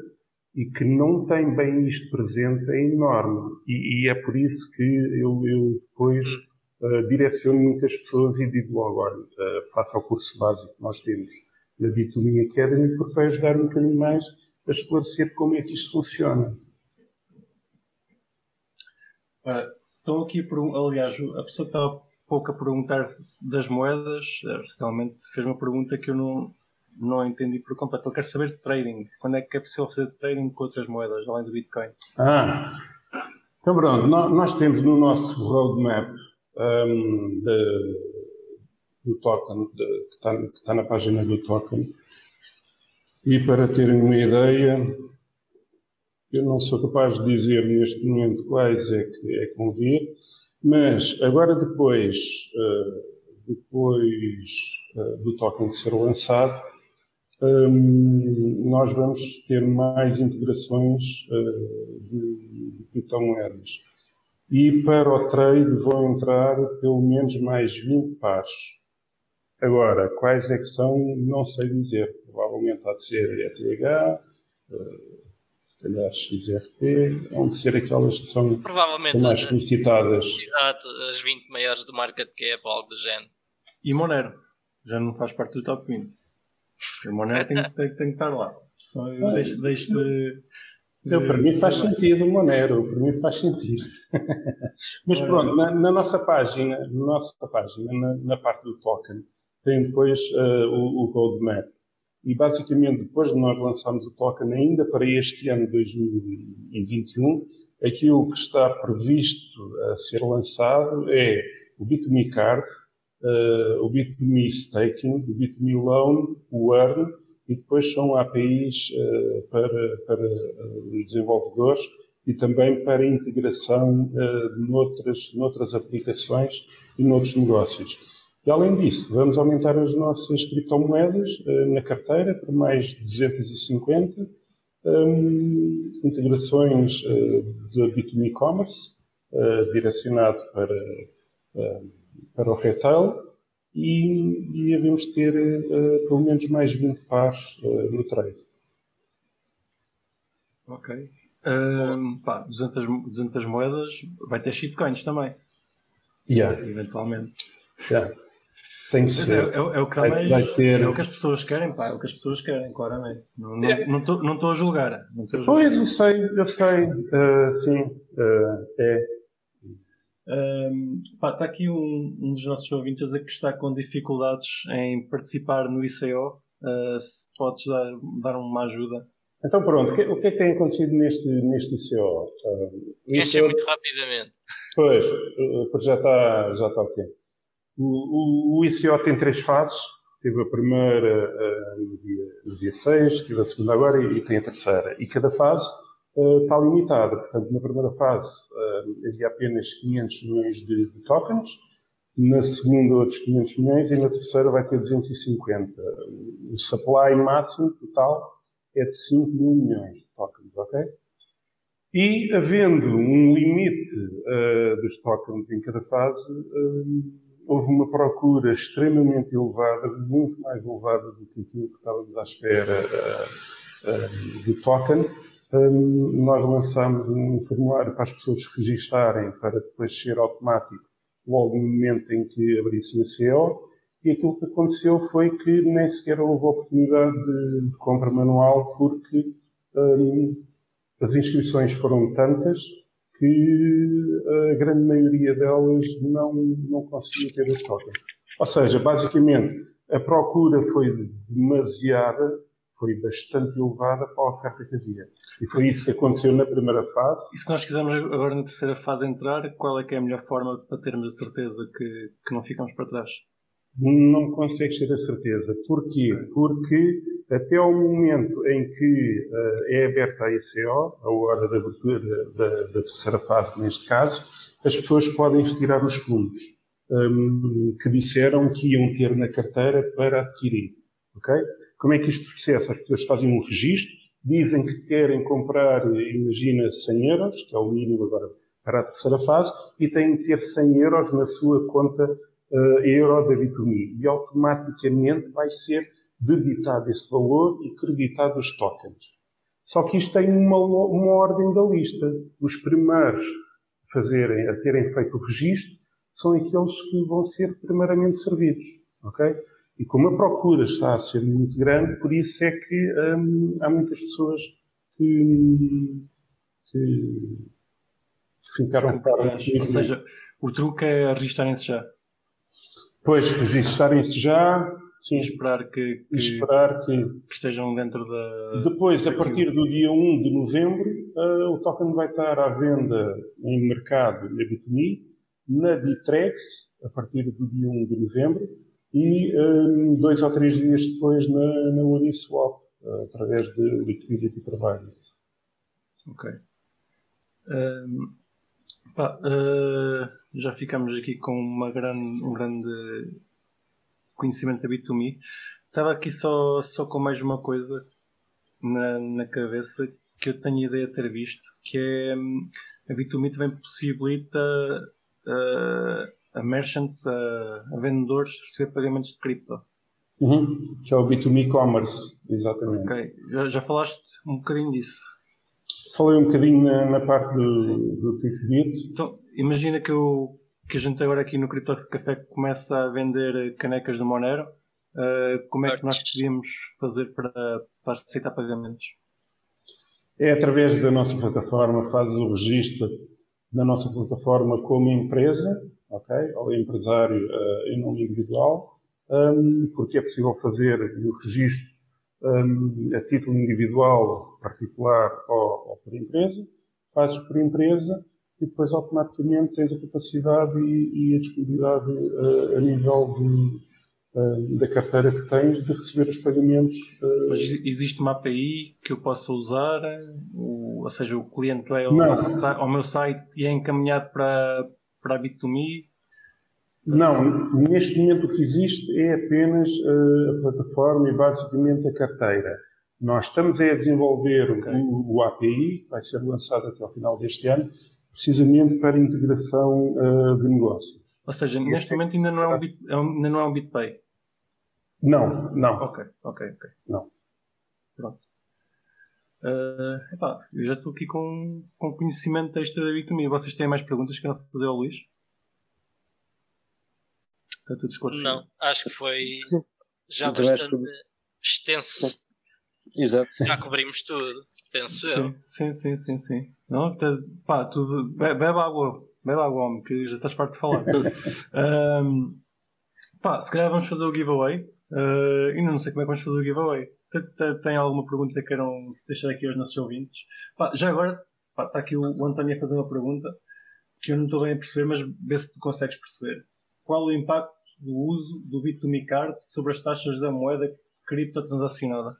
D: e que não tem bem isto presente é enorme. E, e é por isso que eu, eu depois uh, direciono muitas pessoas e digo logo, olha, uh, faça o curso básico que nós temos na B2Me Academy, porque vai ajudar um bocadinho mais a esclarecer como é que isto funciona.
A: Uh, estão aqui por um, aliás, a pessoa que estava pouco a perguntar das moedas, eh, realmente fez uma pergunta que eu não, não entendi por completo. Eu quero saber de trading. Quando é que é possível fazer trading com outras moedas, além do Bitcoin?
D: Ah, então pronto. Nós temos no nosso roadmap um, de, do token, de, que, está, que está na página do token, e para terem uma ideia, eu não sou capaz de dizer neste momento quais é que, é que vão vir, mas agora depois, uh, depois uh, do token ser lançado, um, nós vamos ter mais integrações de, de criptomoedas. E para o trade vão entrar pelo menos mais 20 pares. Agora, quais é que são, não sei dizer. Provavelmente há de ser ETH, calhar XRP, vão de ser aquelas que são,
C: Provavelmente,
D: são mais solicitadas.
C: Exato, as 20 maiores de market cap, algo do género.
A: E Monero, já não faz parte do top 20. O Monero tem, tem, tem que estar lá. Só eu ah, deixo, deixo de,
D: de, eu, para mim faz sentido o Monero, para mim faz sentido. Mas pronto, na, na, nossa página, na nossa página, na, na parte do token, tem depois uh, o, o roadmap. E basicamente, depois de nós lançarmos o token ainda para este ano 2021, aquilo que está previsto a ser lançado é o Bitme Card, uh, o Bitme Staking, o Bitme Loan, o Earn, e depois são APIs uh, para, para uh, os desenvolvedores e também para a integração uh, noutras, noutras aplicações e noutros negócios. E além disso, vamos aumentar as nossas criptomoedas uh, na carteira para mais de 250 um, integrações uh, de B2B e-commerce uh, direcionado para, para o retail e, e devemos ter pelo menos mais 20 pares no trade.
A: Ok. Um, pá, 200, 200 moedas, vai ter shitcoins também.
D: Yeah.
A: Eventualmente.
D: Yeah. Tem que ser.
A: É, é, é, o que vai, vai ter... é o que as pessoas querem, pá, é o que as pessoas querem, claramente. Não estou não, não, não a julgar. Não
D: a julgar. Pois, eu sei, eu sei. Uh, sim, uh, é.
A: Um, está aqui um, um, dos nossos ouvintes a dizer que está com dificuldades em participar no ICO. Uh, se podes dar, dar uma ajuda.
D: Então pronto, o que, o que é que tem acontecido neste, neste ICO? Uh,
C: ICO... muito rapidamente.
D: Pois, já está, já está ok. O, o, ICO tem três fases. Tive a primeira uh, no, dia, no dia 6, tive a segunda agora e, e tem a terceira. E cada fase uh, está limitada. Portanto, na primeira fase uh, havia apenas 500 milhões de, de, tokens, na segunda outros 500 milhões e na terceira vai ter 250. O supply máximo total é de 5 mil milhões de tokens, ok? E havendo um limite uh, dos tokens em cada fase, uh, houve uma procura extremamente elevada, muito mais elevada do que aquilo que estávamos à espera uh, do token. Um, nós lançámos um formulário para as pessoas registarem para depois ser automático logo no momento em que abrissem a CO e aquilo que aconteceu foi que nem sequer houve oportunidade de, de compra manual porque um, as inscrições foram tantas que a grande maioria delas não, não conseguia ter as tokens. Ou seja, basicamente, a procura foi demasiada, foi bastante elevada para a oferta que havia. E foi isso que aconteceu na primeira fase.
A: E se nós quisermos agora na terceira fase entrar, qual é que é a melhor forma para termos a certeza que, que não ficamos para trás?
D: Não consegues ter a certeza. Porquê? Porque até ao momento em que uh, é aberta a ICO, a hora da abertura da, da, terceira fase neste caso, as pessoas podem retirar os fundos um, que disseram que iam ter na carteira para adquirir. Okay? Como é que isto processa? As pessoas fazem um registro, dizem que querem comprar, imagina, 100 euros, que é o mínimo agora para a terceira fase, e têm que ter 100 euros na sua conta uh, euro da Bitumi e automaticamente vai ser debitado esse valor e creditado os tokens. Só que isto tem uma, uma ordem da lista. Os primeiros a, fazerem, a terem feito o registro são aqueles que vão ser primeiramente servidos. ok? E como a procura está a ser muito grande, por isso é que hum, há muitas pessoas que, que ficaram
A: fora. Ou seja, o truque é registarem-se já.
D: Pois, registarem-se já.
A: Sim. Esperar que, que,
D: esperar que,
A: que, estejam dentro da.
D: Depois, a partir do dia 1 de novembro, uh, o token vai estar à venda em mercado na Bitme, na Bitrex, a partir do dia 1 de novembro, e um, dois ou três dias depois na, na Uniswap, uh, através de Liquidity Providers.
A: Ok. Um, pá, uh já ficamos aqui com uma grande, um grande conhecimento da B2Me. Estava aqui só, só com mais uma coisa na, na cabeça que eu tenho ideia de ter visto, que é a B2Me também possibilita uh, a merchants, a, a, vendedores, receber pagamentos de cripto.
D: Uhum. Que é o B2Me Commerce, exatamente.
A: Ok, já, já falaste um bocadinho disso.
D: Falei um bocadinho na, na parte do, do Tickbit.
A: Então, imagina que, eu, que a gente agora aqui no Cripto Café começa a vender canecas do Monero. Uh, como é que nós podíamos fazer para, para aceitar pagamentos?
D: É através da nossa plataforma, fazes o registro na nossa plataforma como empresa, ok? Ou empresário uh, em nome individual, um, porque é possível fazer o registro um, a título individual, particular ou, ou por empresa. Fazes por empresa e depois automaticamente tens a capacidade e, e a disponibilidade uh, a nível de, uh, da carteira que tens de receber os pagamentos.
A: Uh... Mas existe uma API que eu possa usar? O, ou seja, o cliente vai ao, ao, meu site e é encaminhado para, para a Bit2Me?
D: Não, neste momento o que existe é apenas a plataforma e basicamente a carteira. Nós estamos a desenvolver okay. o, o API, vai ser lançado até ao final deste ano, precisamente para integração uh, de negócios.
A: Ou seja, neste momento ainda não, é um bit, é ainda não é um BitPay?
D: Não, não.
A: Ok, ok, ok.
D: Não.
A: Pronto. Uh, epá, eu já estou aqui com, com conhecimento extra da Bit2Me. Vocês têm mais perguntas que querem fazer ao Luís? Está tudo esclarecido?
C: Não, acho que foi
B: Sim.
C: já
B: acho
C: bastante extenso.
B: Exato, sim.
C: Já cobrimos tudo, penso eu.
A: Sim, sim, sim, sim, sim. Não, tá- pá, tudo, be- bebe água, bebe água, homem, que já estás farto de falar. Ahm, pá, se calhar vamos fazer o giveaway. Ah, ainda não sei como é que vamos fazer o giveaway. Tem, alguma pergunta que queiram deixar aqui aos nossos ouvintes? Pá, já agora, pá, está aqui o, o António a fazer uma pergunta que eu não estou bem a perceber, mas vê se tu consegues perceber. Qual o impacto do uso do Bit2Me Card sobre as taxas da moeda criptotransacionada?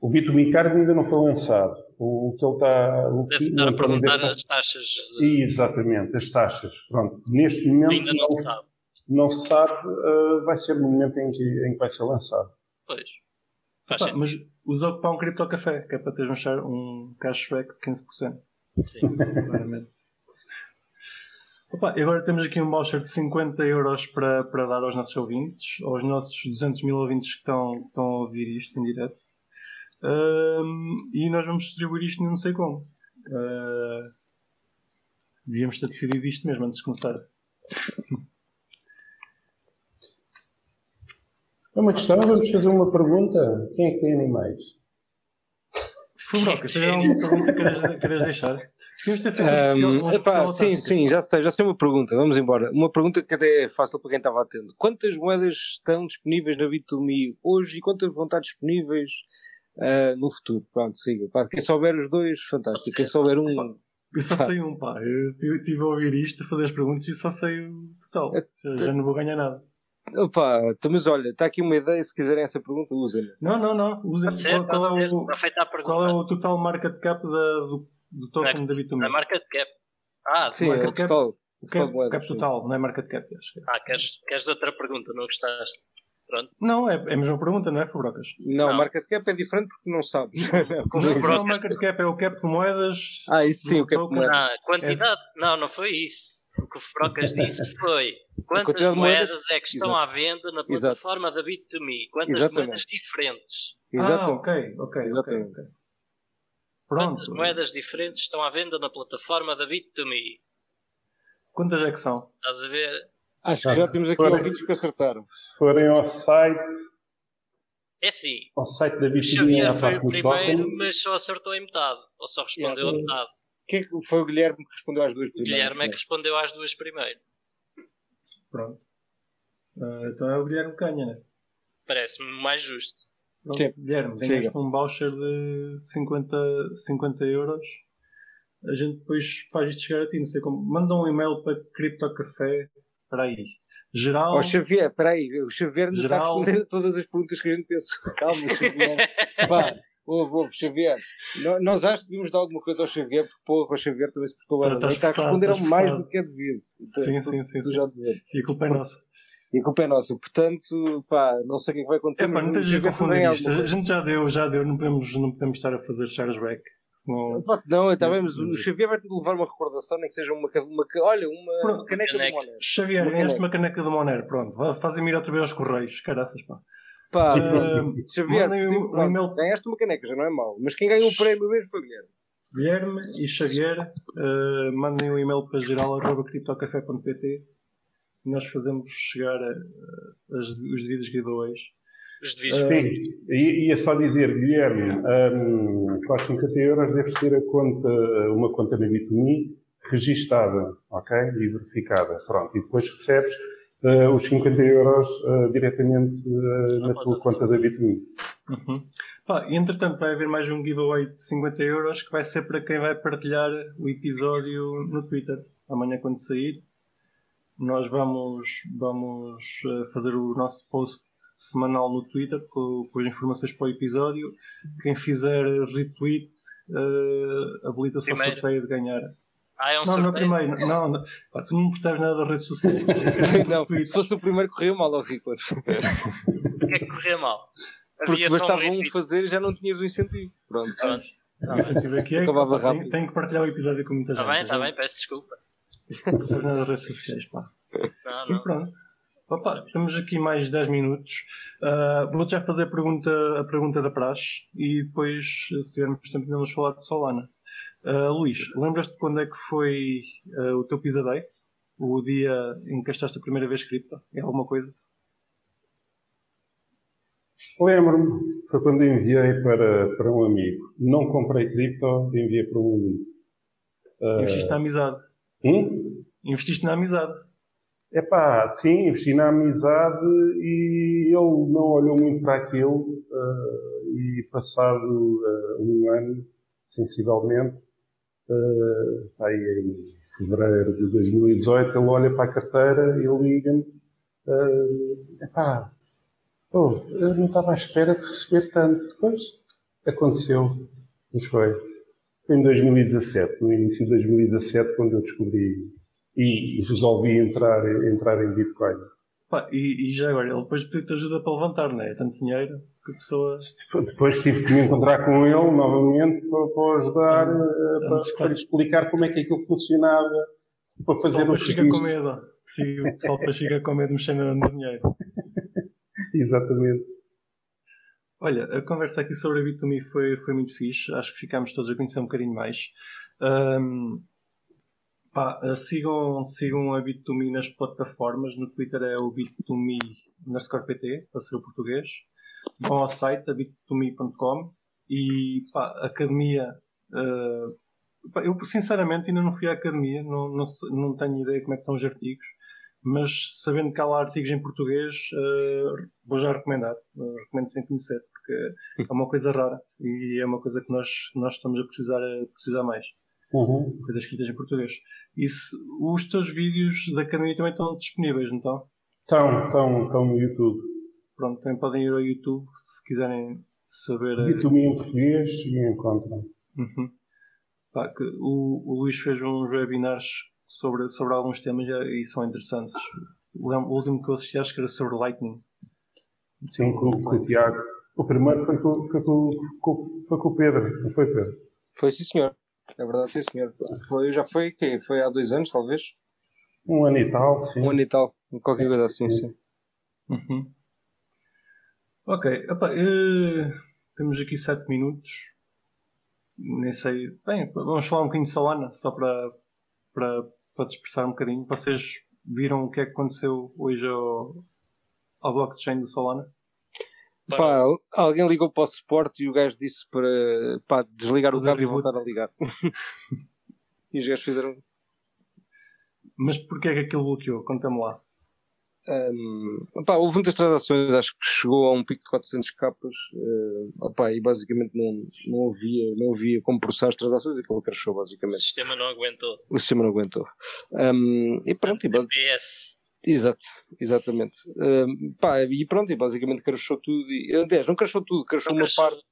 D: O B2B Card ainda não foi lançado. O, o que ele está. O que,
C: Deve estar a
D: o
C: perguntar
D: deve
C: as taxas. de-
D: Exatamente, as taxas. Pronto, neste momento
C: Ainda não se sabe.
D: não se sabe, uh, vai ser no momento em que, em que vai ser lançado.
C: Pois. Faz sentido.
A: mas usa para um criptocafé, que é para teres um, share- um cashback de 15%.
C: Sim.
A: Claramente. Opa, e agora temos aqui um voucher de 50 euros para, para dar aos nossos ouvintes, aos nossos 200 mil ouvintes que estão, estão a ouvir isto em direto. Ahm, e nós vamos distribuir isto não sei como. Ah, devíamos ter decidido isto mesmo antes de começar.
D: É uma questão, vamos fazer uma pergunta. Quem é que tem animais?
A: Fubroca, se tiver alguma pergunta que queres, queres deixar? Ter feito um
B: epá, sim, sim, já sei, já sei uma pergunta. Vamos embora. Uma pergunta que até é fácil para quem estava atento. Quantas moedas estão disponíveis na Bit2Me hoje e quantas vão estar disponíveis ah, no futuro? Pronto, siga. Pá, quem souber os dois, fantástico. Quem souber um.
A: Eu só sei um, pá. Eu estive a ouvir isto, a fazer as perguntas e só sei o total. Já, já não vou ganhar nada.
B: Opa, então, mas olha, está aqui uma ideia. Se quiserem essa pergunta, usem.
A: Não, não, não. Usem.
C: Pode ser,
A: Qual,
C: pode
A: qual
C: ser.
A: é o, qual é o total market cap da, do, do token da Bit2Me?
C: A marca de cap. Ah,
B: Sim,
A: market
B: é o
A: cap-
B: total.
A: Cap,
B: de moedas,
A: cap
B: sim.
A: total, não é market cap. Acho que é.
C: ah queres, queres outra pergunta? Não gostaste? Pronto.
A: Não, é, é a mesma pergunta, não é, Fubrocas?
B: Não,
C: Não.
B: market cap é diferente porque não sabes.
A: Não,
C: Fubrocas-
A: o market cap é o cap de moedas.
B: ah, isso sim, o que é
A: Token.
B: moeda.
C: Ah, quantidade. Não, não foi isso. O que o Frocas disse foi quantas
B: de
C: moedas,
B: moedas-
C: é que estão
B: Exato.
C: à venda na
B: Exato.
C: plataforma da Bit2Me? Quantas
B: Exatamente.
C: moedas diferentes?
A: Ah,
B: Exatamente.
A: ok, ok, ok.
B: Exatamente.
A: Ok.
C: Quantas
A: Pronto.
C: moedas diferentes estão à venda na plataforma da Bit2Me?
A: Quantas é que são?
C: Estás a ver?
B: Acho que já temos aqui
D: Fora-
B: ouvintes que acertaram.
D: Se forem ao site,
C: É assim,
D: ao site da
C: o
D: B2B,
C: Xavier
D: à
C: foi o primeiro, mas só acertou em metade. Ou só respondeu
B: Yeah.
C: a metade.
B: Quem é que foi o Guilherme que respondeu às duas
C: O
B: primeiras?
C: Guilherme é que respondeu às duas primeiro.
A: Pronto. Ah, então é o Guilherme que ganha, né?
C: Parece-me mais justo.
B: Sim.
A: Guilherme, ganhaste um voucher de 50, 50 euros. A gente depois faz isto chegar a ti, não sei como. Manda um e-mail para CryptoCafé. Espera aí. Geral.
B: Ó Xavier, peraí, o Xavier ainda está a
A: Geral.
B: responder todas as perguntas que a gente pensou. Calma, Xavier. Pá, ouve, ouve, Xavier. Nós acho que devíamos dar alguma coisa ao Xavier, porque porra, o Xavier também se portou
A: Tá-
B: bem.
A: estás
B: Está a responder
A: estás
B: mais do que é devido.
A: Sim, sim, sim, sim. E a culpa é nossa.
B: E a culpa é nossa. Portanto, pá, não sei o que é vai acontecer.
A: É pá,
B: mas
A: não estejas a confundir isto.
B: alguma
A: A gente já deu, já deu. Não podemos, não podemos estar a fazer shares back. Senão.
B: Pá, Não, está bem, mas o Xavier vai ter de levar uma recordação, nem que seja uma, uma olha, uma,
A: Pronto.
B: caneca
C: Caneca.
B: de Monet.
A: Xavier, ganhaste uma caneca do Monero. Pronto. Fazem-me ir outra vez aos correios. Caraças, pá.
B: Pá, pronto. Xavier,
A: um- um
B: pronto,
A: e-mail-
B: ganhaste uma caneca, já não é mau. Mas quem ganhou o prémio mesmo foi o Guilherme.
A: Guilherme e Xavier, eh, mandem um e-mail para geral.criptocafé.pt nós fazemos chegar as- os devidos giveaways.
C: Os devidos.
A: Ah,
D: Sim, ia só dizer, Guilherme, um, com os 50 euros deves ter a conta, uma conta na Bit2Me registada, ok? E verificada, pronto. E depois recebes uh, os 50 euros uh, diretamente uh, na tua conta da Bit2Me.
A: Uhum. Pá, entretanto vai haver mais um giveaway de 50 euros que vai ser para quem vai partilhar o episódio no Twitter. Amanhã quando sair, nós vamos, vamos eh, fazer o nosso post semanal no Twitter com, com as informações para o episódio. Quem fizer retweet eh, habilita-se ao sorteio de ganhar.
C: Ah, é um
A: não, não é
C: sorteio.
A: primeiro. Não, não. Pá, tu não percebes nada das redes sociais.
B: não, se fosse o primeiro correu mal ao Rickler.
C: Porquê é que correu mal?
B: Porque
C: um
B: bastava um fazer e já não tinhas o incentivo. Pronto.
C: Pronto.
A: O incentivo aqui é tem,
B: rápido.
A: tem que partilhar o episódio com muita
C: Está
A: gente.
C: bem, está bem, peço desculpa.
A: Seja nas redes sociais, pá.
C: Não,
A: E
C: não.
A: pronto. Opa, temos aqui mais 10 minutos. Ah, Vou já fazer a pergunta, a pergunta da praxe e depois, se tivermos tempo, vamos falar de Solana. Ah, Luís, lembras-te quando é que foi ah, o teu Day? O dia em que gastaste a primeira vez cripto? É alguma coisa?
D: Lembro-me, foi quando enviei para, para um amigo. Não comprei cripto, enviei para um amigo. Ah,
A: Investiste na amizade.
D: Hum?
A: Investiste na amizade.
D: Epá, sim, investi na amizade e ele não olhou muito para aquilo ah, e passado ah, um ano, sensivelmente, ah, aí em fevereiro de 2018, ele olha para a carteira e liga-me ah, epá, oh, eu não estava à espera de receber tanto. Depois aconteceu, mas foi. Foi em 2017, no início de 2017, quando eu descobri e resolvi entrar, entrar em Bitcoin.
A: Pá, e, e já agora, ele depois pediu-te ajuda para levantar, não é? Tanto dinheiro que a pessoa.
D: Depois tive que me encontrar com ele novamente para, para ajudar, eh, para,
A: Antes,
D: para lhe explicar como é que aquilo funcionava, para fazer
A: depois fica com medo. Sim, o pessoal depois fica com medo de mexer no dinheiro.
D: Exatamente.
A: Olha, a conversa aqui sobre a Bit2Me foi, foi muito fixe. Acho que ficámos todos a conhecer um bocadinho mais. Ahm, pá, sigam, sigam a Bit2Me nas plataformas. No Twitter é o Bit2Me underscore PT, para ser o português. Vão ao site, a bit2me.com e pá, academia. eh, pá, eu sinceramente ainda não fui à academia, não, não, não tenho ideia como é que estão os artigos. Mas sabendo que há lá artigos em português, eh, vou já recomendar. Eh, recomendo sem conhecer, porque é uma coisa rara e é uma coisa que nós, nós estamos a precisar, a precisar mais.
D: Uhum.
A: Coisas escritas em português. E se- os teus vídeos da academia também estão disponíveis, não estão?
D: Estão, estão, estão no YouTube.
A: Pronto, também podem ir ao YouTube se quiserem saber. eh,
D: Bit2Me em português e encontram.
A: Uhum. Pá, que o, o Luís fez uns webinars sobre, sobre alguns temas e, são interessantes. O, último que eu assisti acho que era sobre Lightning.
D: Sim, com o Tiago. O primeiro foi com, foi, com, foi com o Pedro, não foi Pedro?
B: Foi sim, senhor. É verdade, sim, senhor. Foi, já foi, quê? Foi há dois anos, talvez?
D: Um ano e tal, sim.
B: Um ano e tal. Qualquer coisa assim, sim.
A: Uhum. Ok, epá, eh, temos aqui 7 minutos. Nem sei. Bem, vamos falar um bocadinho de Solana, só para, para, para dispersar um bocadinho. Vocês viram o que é que aconteceu hoje ao, ao blockchain do Solana?
B: Pá, alguém ligou para o suporte e o gajo disse para pá, desligar o cabo e voltar a ligar. e os gajos fizeram isso.
A: Mas porquê é que aquilo bloqueou? Conta-me lá.
B: Um, pá, houve muitas transações, acho que chegou a um pico de 400 capas uh, opá, e basicamente não, não, havia, não havia como processar as transações, aquilo crashou
C: O
B: basicamente.
C: sistema não aguentou.
B: O sistema não aguentou. Um, e pronto, e. exato, exatamente. Um, pá, e pronto, e basicamente crashou tudo. E, aliás, não crashou tudo, crashou uma
C: crashou.
B: parte.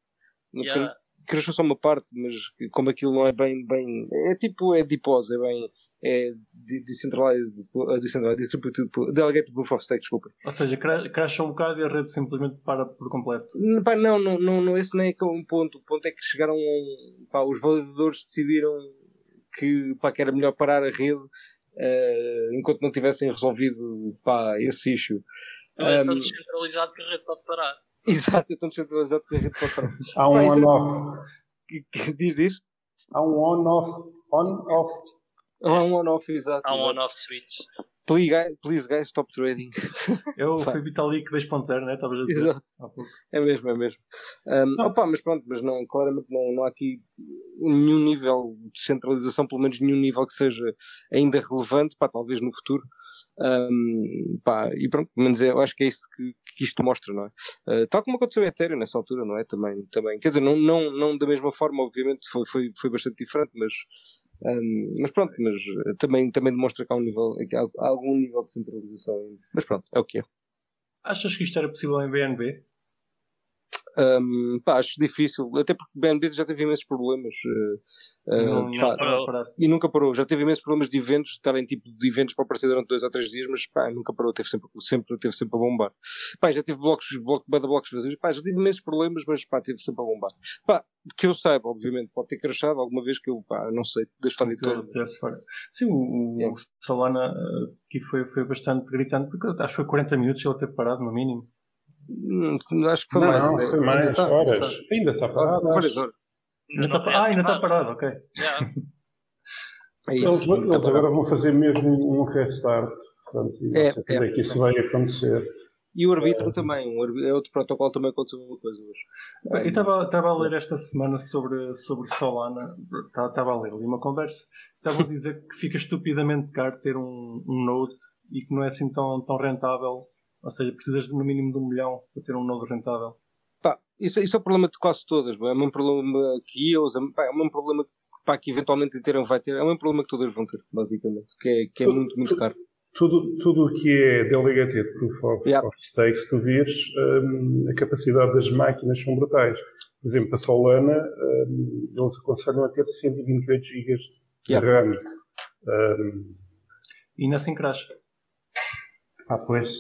C: Yeah.
B: crashou só uma parte, mas como aquilo não é bem, bem é tipo, é DPoS, é bem, é de- decentralized, uh, decentralized distributed, delegated proof of stake, desculpa.
A: Ou seja, cra- crasha um bocado e a rede simplesmente para por completo.
B: Pá, não, não, não, não, esse nem é é um ponto. O ponto é que chegaram. Pá, os validadores decidiram que, pá, que era melhor parar a rede eh, enquanto não tivessem resolvido pá, esse issue.
C: Não é
B: Um,
C: tão descentralizado que a rede pode parar.
B: Exato, é tão descentralizado que a rede pode parar.
D: Há um
B: é-
D: on-off.
B: Que- que Diz isso?
D: Há um on-off. On-off.
B: Há um on-off, exato.
C: Há um on-off switch.
B: Please, guys, please, guys, stop trading.
A: Eu fui Vitalik 2.0, né? Estavas a dizer.
B: Exato. É mesmo, é mesmo. Um, opa, mas pronto, mas não, claramente não, não há aqui nenhum nível de descentralização, pelo menos nenhum nível que seja ainda relevante, pá, talvez no futuro. Um, pá, e pronto, pelo menos eu acho que é isso que, que isto mostra, não é? Uh, tal como aconteceu em Ethereum nessa altura, não é? Também, também. Quer dizer, não, não, não da mesma forma, obviamente, foi, foi, foi bastante diferente, mas, um, mas pronto, mas uh, também, também demonstra que há, um nível, que há, algum nível de centralização. Mas pronto, é o que é.
A: Achas que isto era possível em BNB?
B: Um, pá, acho difícil, até porque o BNB já teve imensos problemas uh,
A: Não,
B: pá,
A: não parar.
B: e nunca parou. Já teve imensos problemas de eventos, estarem tipo de eventos para aparecer durante dois ou três dias, mas pá, nunca parou, teve sempre, sempre, teve sempre a bombar. Pá, já tive blocos, bloco, banda blocos vazios, pá, já tive imensos problemas, mas pá, teve sempre a bombar. Pá, que eu saiba, obviamente, pode ter crashado alguma vez que eu, pá, não sei, da história toda.
A: Tivesse fora. Sim, o, o
B: É.
A: Solana uh, aqui foi, foi bastante gritante, porque acho que foi 40 minutos ele ter parado, no mínimo.
B: Hum, Acho que foi
D: não,
B: mais.
D: não,
B: até.
D: foi
B: Ainda
D: mais
B: tá,
D: horas.
B: tá.
D: Ainda está
B: Ah,
D: parado.
B: várias horas.
A: Ainda tá, ah, ainda está parado, ok.
C: Yeah.
B: É isso.
D: Eles,
B: tá
D: eles
B: parado.
D: agora vão fazer mesmo um restart. Portanto, e
B: É,
D: não sei
B: é,
D: é que isso vai acontecer.
B: E o árbitro também, o árbitro- é outro protocolo também aconteceu a mesma coisa hoje.
A: Eu estava estava a ler esta semana sobre, sobre Solana, Estava- estava a ler ali uma conversa, estavam a dizer que fica estupidamente caro ter um, um Node e que não é assim tão, tão rentável, ou seja, precisas de no mínimo de um milhão para ter um Node rentável.
B: Pá, isso, isso é o problema de quase todas, pá. é o mesmo problema que é, pá, é o mesmo problema pá, que eventualmente Ethereum vai ter, é o mesmo problema que todas vão ter, basicamente, que é, que é muito, muito caro.
D: Tudo, tudo o que é delegated proof of,
B: Yeah.
D: of stake, se tu vires, hum, a capacidade das máquinas são brutais. Por exemplo, a Solana, hum, eles aconselham a ter 128 GB de
B: Yeah.
D: RAM. Hum,
A: E ainda assim crash.
D: Ah, pois.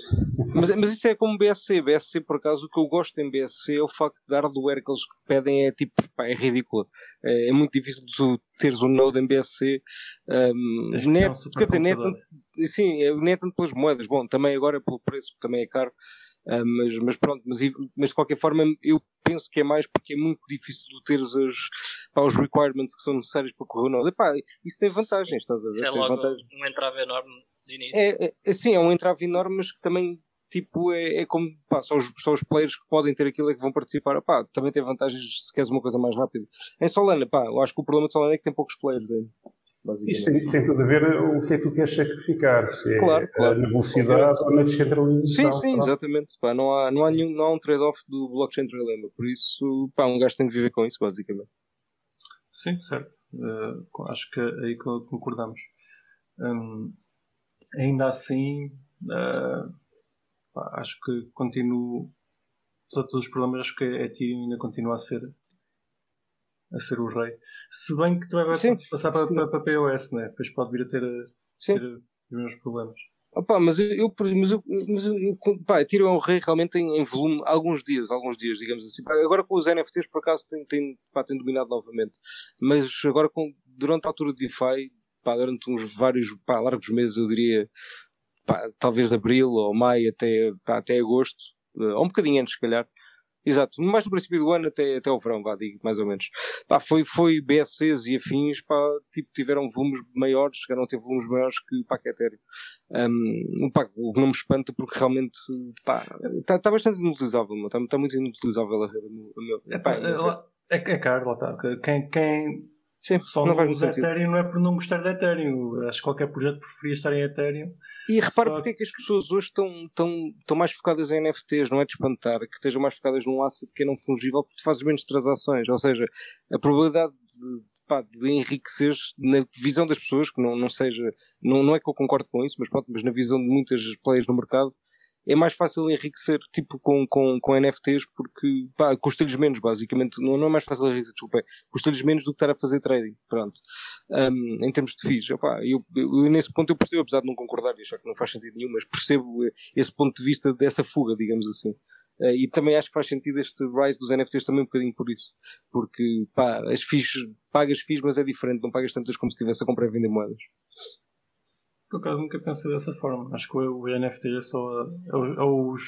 B: Mas, mas isso é como BSC, BSC por acaso, o que eu gosto em BSC é o facto de hardware que eles pedem é tipo, pá, é ridícula. É, é muito difícil de teres um node em BSC. Um, é-
A: um
B: quer dizer, tanto, sim, é, nem tanto pelas moedas, bom, também agora pelo preço, também é caro. Ah, mas, mas pronto, mas, mas de qualquer forma eu penso que é mais porque é muito difícil de teres as, pá, os requirements que são necessários para correr o node. Epá, isso tem vantagens, estás a ver?
C: Isso é logo
B: vantagens.
C: um entrave enorme de início.
B: É, é, é, sim, é um entrave enorme, mas que também, tipo, é, é como, pá, só os, só os players que podem ter aquilo é que vão participar. Pá, também tem vantagens se queres uma coisa mais rápida. Em Solana, pá, eu acho que o problema de Solana é que tem poucos players ainda.
D: Isso tem, tem tudo a ver o que é que tu queres sacrificar, se é
B: Claro, claro.
D: na velocidade ou na descentralização.
B: Sim, sim,
D: Pronto.
B: exatamente. Pá, não, há, não, há nenhum, não há um trade-off do blockchain trilemma. Por isso, pá, um gajo tem que viver com isso, basicamente.
A: Sim, certo. Eh, acho que é aí co- concordamos. Hum, ainda assim, eh, pá, acho que continuo, apesar de todos os problemas, acho que a Ethereum ainda continua a ser a ser o rei. Se bem que também vai
B: Sim,
A: passar para,
B: sim.
A: para, para POS, né? depois pode vir a ter, a- ter os mesmos problemas.
B: Opa, mas eu, mas eu, mas eu, pá, tiro é um rei realmente em, em volume alguns dias, alguns dias, digamos assim. Agora com os NFTs por acaso tem, tem, pá, tem dominado novamente. Mas agora com, durante a altura de DeFi, pá, durante uns vários, pá, largos meses, eu diria, pá, talvez de abril ou maio até, pá, até agosto, eh, ou um bocadinho antes, se calhar. Exato, mais no princípio do ano até, até ao verão, vá, digo, mais ou menos. Pá, foi, foi BSCs e afins, pá, tipo, tiveram volumes maiores, chegaram a ter volumes maiores que, pá, que Ethereum. Um, pá, o que não me espanta porque realmente está tá bastante inutilizável, está tá muito inutilizável a rede.
A: É,
B: pá,
A: é, é, é caro, lá está. Quem, quem
B: Sim,
A: só
B: não faz muito
A: usa
B: sentido.
A: Ethereum não é por não gostar de Ethereum. Acho que qualquer projeto preferia estar em Ethereum.
B: E repara
A: Só-
B: porque é que as pessoas hoje estão, estão, estão mais focadas em NFTs, não é de espantar, que estejam mais focadas num asset que é não fungível porque tu fazes menos transações. Ou seja, a probabilidade de, pá, de enriquecer na visão das pessoas, que não, não seja, não, não é que eu concordo com isso, mas pronto, mas na visão de muitas players no mercado, é mais fácil enriquecer tipo com, com, com NFTs porque pá, custa-lhes menos, basicamente. Não, não é mais fácil enriquecer, desculpa, é, custa-lhes menos do que estar a fazer trading. Pronto. Um, em termos de FIIs, opá, eu, eu, nesse ponto eu percebo, apesar de não concordar e achar que não faz sentido nenhum, mas percebo eh, esse ponto de vista dessa fuga, digamos assim. Eh, e também acho que faz sentido este rise dos NFTs também um bocadinho por isso. Porque, pá, as FIIs, pagas FIIs, mas é diferente, não pagas tantas como se estivesse a comprar e vender moedas.
A: Por acaso nunca pensei dessa forma. Acho que o, NFT é só é os, é os,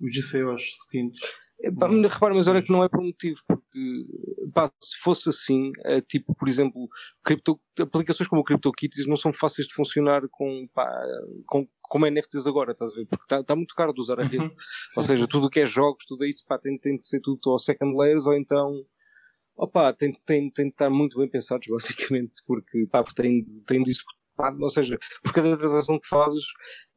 A: os GCOs distintos.
B: É, pá, mas repara, mas olha que não é por motivo, porque pá, se fosse assim, é, tipo, por exemplo, cripto, aplicações como o CryptoKitties não são fáceis de funcionar com, pá, com, como NFTs agora, estás a ver? Porque está tá muito caro de usar a rede.
A: Uhum.
B: Ou seja, tudo o que é jogos, tudo isso, pá, tem, tem de ser tudo ou second layers ou então. Opa, tem, tem, tem de estar muito bem pensados, basicamente, porque, pá, porque tem, tem de ou seja, por cada transação que fazes,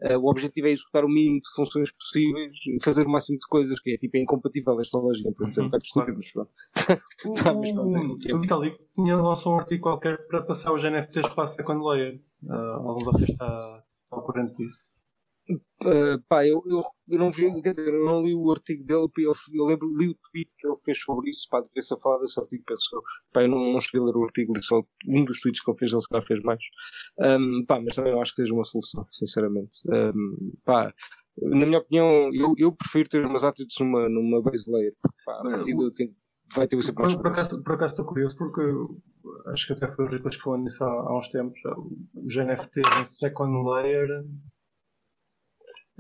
B: eh, o objetivo é executar o mínimo de funções possíveis e fazer o máximo de coisas, que é tipo, é incompatível esta lógica, por exemplo, é um
A: Claro.
B: estúpido, mas pronto.
A: O,
B: Tá, mas pronto, é o que é.
A: o Vitalik tinha lançado um artigo qualquer para passar os NFTs para a second layer. Uh, algum de vocês está ao corrente disso?
B: Uh, pá, eu, eu, eu, não vi, quer dizer, eu não li o artigo dele, eu, eu lembro, li o tweet que ele fez sobre isso, pá, devia ser falar desse artigo, penso Pá, eu não, não cheguei a ler o artigo, li só um dos tweets que ele fez, ele se calhar fez mais. Um, pá, mas também eu acho que seja uma solução, sinceramente. Um, pá, na minha opinião, eu, eu prefiro ter umas atitudes numa, numa base layer, pá, a partir do vai ter sempre
A: mais por, por, acaso, por acaso estou curioso porque acho que até foi o Riclas que falou nisso há, há uns tempos. Os NFTs em second layer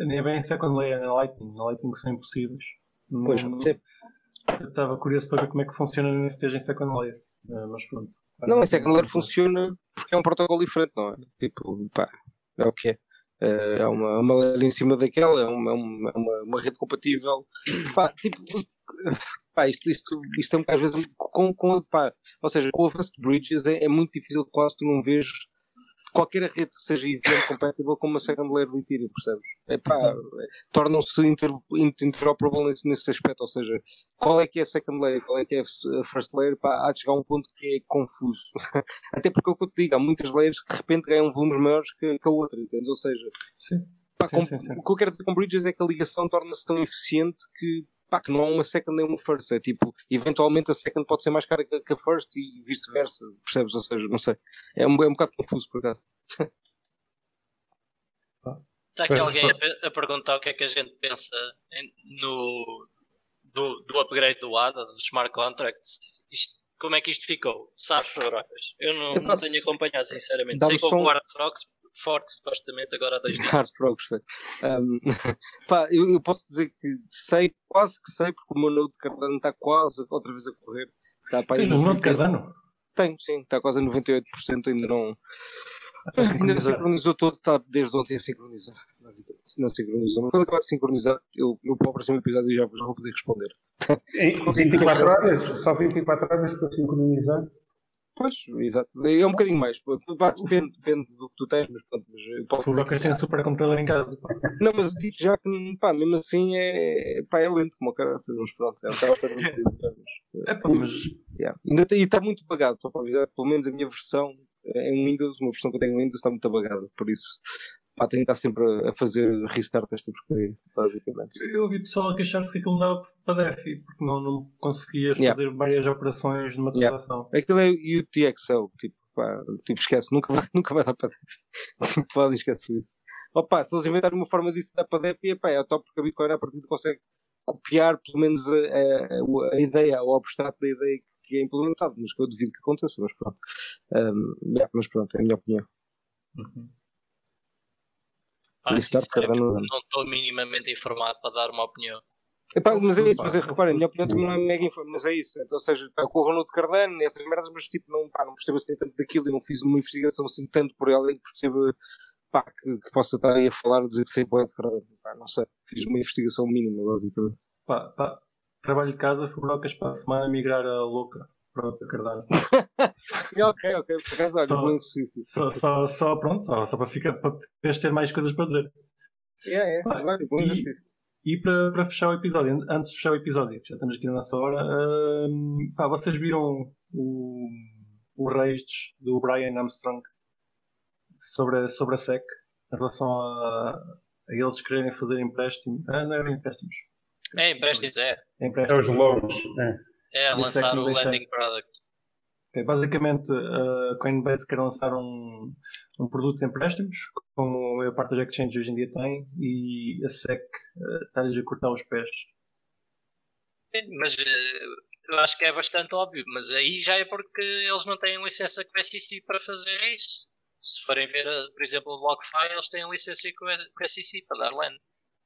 A: nem bem em second layer na Lightning. Na Lightning são impossíveis.
B: Pois,
A: não, eu estava curioso para ver como é que funciona no NFTs em second layer. Uh, mas pronto.
B: Não, em second layer funciona porque é um protocolo diferente, não é? Tipo, pá, é o que é. É uma, uma layer em cima daquela, é uma, uma, uma, rede compatível. Pá, tipo, pá, isto, isto, isto é um às vezes com, com pá, ou seja, com o avanço de bridges é, é, muito difícil quase tu não vês qualquer rede que seja event compatible com uma second layer de Ethereum, percebes? É pá, tornam-se inter, interoperable nesse, nesse aspecto, ou seja, qual é que é a second layer, qual é que é a first layer, pá, há de chegar a um ponto que é confuso. Até porque é o que eu te digo, há muitas layers que de repente ganham volumes maiores que, que a outra, entendes? Ou seja,
A: sim.
B: Pá,
A: sim,
B: com,
A: sim.
B: o que eu quero dizer com bridges é que a ligação torna-se tão eficiente que pá, que não há uma second nem uma first. É tipo, eventualmente a second pode ser mais cara que a first e vice-versa, percebes? Ou seja, não sei. É um, é um bocado confuso por acaso.
C: Está aqui alguém a, a, perguntar o que é que a gente pensa em, no, do, do upgrade do ADA, dos smart contracts. Isto, como é que isto ficou? Sabes, Frocas? Eu não, eu não tenho acompanhado, sinceramente. Sei que houve o Hard Frogs, fork, supostamente, agora há dois dias.
B: Hard Frogs, um, pá, eu, eu, posso dizer que sei, quase que sei, porque o meu Node de Cardano está quase outra vez a correr.
A: Está, pá, Tens um Node de Cardano?
B: Tenho, sim, está quase a 98%, ainda não. Ainda não sincronizou todo, está desde ontem a sincronizar. Não sincronizou. Mas quando acabar de sincronizar, eu, eu para o próximo episódio já, já vou poder responder.
D: Em 24 horas? Só 24 horas para sincronizar?
B: Pois, exato. É um bocadinho mais. Depende, depende do que tu tens, mas pronto. Mas
A: posso dizer que tem supercomputador em casa.
B: Não, mas digo já que, pá, mesmo assim é, pá, é lento como o cara, mas pronto. É um
A: É pá, mas.
B: Yeah. Ainda e está muito apagado, só para avisar, pelo menos a minha versão em Windows, uma versão que eu tenho em Windows está muito apagada, por isso pá, tenho que estar sempre a fazer restart esta porcaria, basicamente.
A: Eu ouvi pessoal a queixar-se que aquilo não dava para DEFI, porque não, não conseguias yeah. fazer várias operações numa transação.
B: Yeah. Aquilo é UTXL, tipo, pá, tipo, esquece, nunca vai, nunca vai dar para DEFI. Tipo, podem esquecer isso. Opa, se eles inventarem uma forma disso dar para DEFI, é, é top porque a Bitcoin a partir de consegue copiar pelo menos a, a, a ideia, o abstrato da ideia que é implementado, mas que eu duvido que aconteça, mas pronto. Um, yeah, mas pronto, é a minha opinião.
A: Uhum.
C: Ah, não estou minimamente informado para dar uma opinião.
B: Epá, mas é isso, mas é, reparem, a minha opinião também não é mega informada, mas é isso. Então, ou seja, pá, com o Ronaldo Cardano, essas merdas, mas tipo, não, pá, não percebo assim tanto daquilo e não fiz uma investigação assim tanto por ela, percebo pá, que, que possa estar aí a falar, dizer que sei poeta de Cardano. Pá, não sei, fiz uma investigação mínima, basicamente.
A: Pá, pá, trabalho de casa, Fubrocas para a semana migrar a louca. Pronto, a Cardano.
B: ok, ok, por acaso, olha,
A: só, exercício. Só, só, só, pronto, só, só para, ficar, para ter mais coisas para dizer.
B: É, é, ah, bom exercício.
A: E, e para, para fechar o episódio, antes de fechar o episódio, já estamos aqui na nossa hora, uh, pá, vocês viram o, o Rage do Brian Armstrong sobre a, sobre a SEC em relação a, a eles quererem fazer empréstimo. Ah, não eram empréstimos
C: é, empréstimos, é.
A: É, empréstimos.
D: é os loans.
C: É, é lançar o landing product.
A: Okay, basicamente, a Coinbase quer lançar um, um produto de empréstimos, como a maior parte das exchanges hoje em dia tem, e a SEC uh, está-lhes a cortar os pés.
C: Mas uh, eu acho que é bastante óbvio, mas aí já é porque eles não têm licença com a SEC para fazer isso. Se forem ver, por exemplo, o BlockFi, eles têm licença com a SEC para dar land.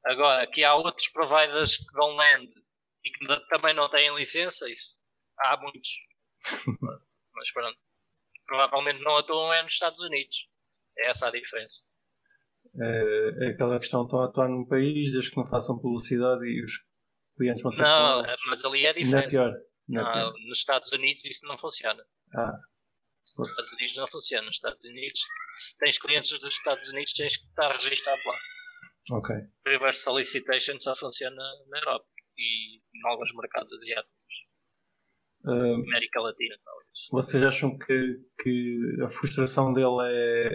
C: Agora, que há outros providers que dão land e que também não têm licença, isso há muitos. Mas pronto. Provavelmente não atuam é nos Estados Unidos. É essa a diferença.
A: É, é aquela questão estão a atuar num país desde que não façam publicidade e os clientes vão ter
C: Não, mas ali é diferente.
A: Não é pior.
C: Não é pior. nos Estados Unidos isso não funciona.
A: Ah.
C: Nos Estados Unidos não funciona. Nos Estados Unidos, se tens clientes dos Estados Unidos, tens que estar registado lá.
A: Ok.
C: Reverse solicitation só funciona na Europa e em alguns mercados asiáticos. Uh, América Latina, talvez.
A: Vocês acham que, que a frustração dele é,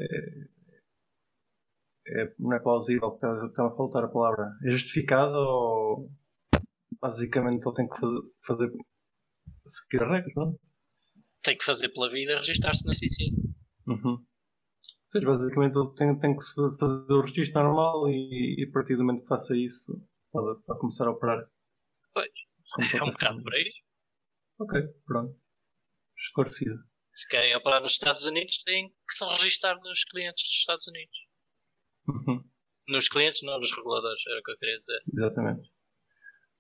A: é, não é plausível, está, a faltar a palavra. É justificado ou basicamente ele tem que fazer, fazer seguir as regras, não?
C: Tem que fazer pela vida registrar-se na CC.
A: Uhum. Ou seja, basicamente ele tem, tem que fazer o registro normal e, e a partir do momento que faça isso pode, pode começar a operar.
C: Pois, é um bocado por aí.
A: Ok, pronto. Esclarecido.
C: Se querem operar nos Estados Unidos, têm que se registrar nos clientes dos Estados Unidos.
A: Uhum.
C: Nos clientes, não nos reguladores, era o que eu queria dizer.
A: Exatamente.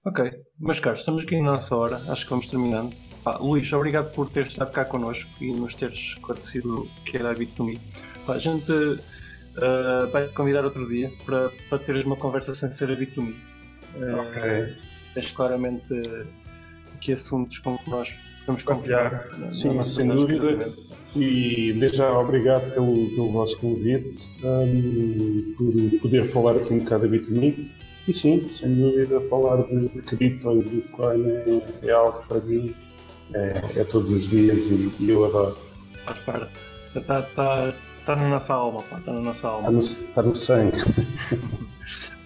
A: Ok, meus caros, estamos aqui na nossa hora, acho que vamos terminando. Pá, Luís, obrigado por teres estado cá connosco e nos teres esclarecido o que era a Bit2Me. Pá, a gente uh, vai te convidar outro dia para, para teres uma conversa sem ser a Bit2Me.
D: Uh, ok.
A: Tens claramente aqui assuntos com que nós podemos conversar.
D: Sim, sem dúvida. E desde já obrigado pelo, pelo vosso convite, um, por poder falar aqui um bocado da Bit2Me e sim, sem dúvida, falar de cripto e Bitcoin é, é algo para mim, é, é, todos os dias e, e eu adoro.
A: Faz parte. Está, está, está na nossa alma, está na nossa alma.
D: Está no, está no sangue.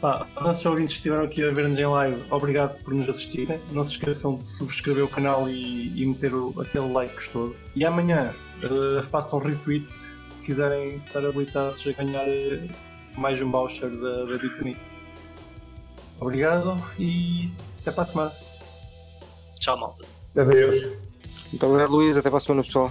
A: Pá, nossos ouvintes que estiveram aqui a ver-nos em live, obrigado por nos assistirem. Não se esqueçam de subscrever o canal e, e meter o, aquele like gostoso. E amanhã uh, façam retweet se quiserem estar habilitados a ganhar uh, mais um voucher da, da Bitcoin. Obrigado e até para a semana.
C: Tchau, malta.
D: Adeus.
B: Muito obrigado, Luís. Até para a semana, pessoal.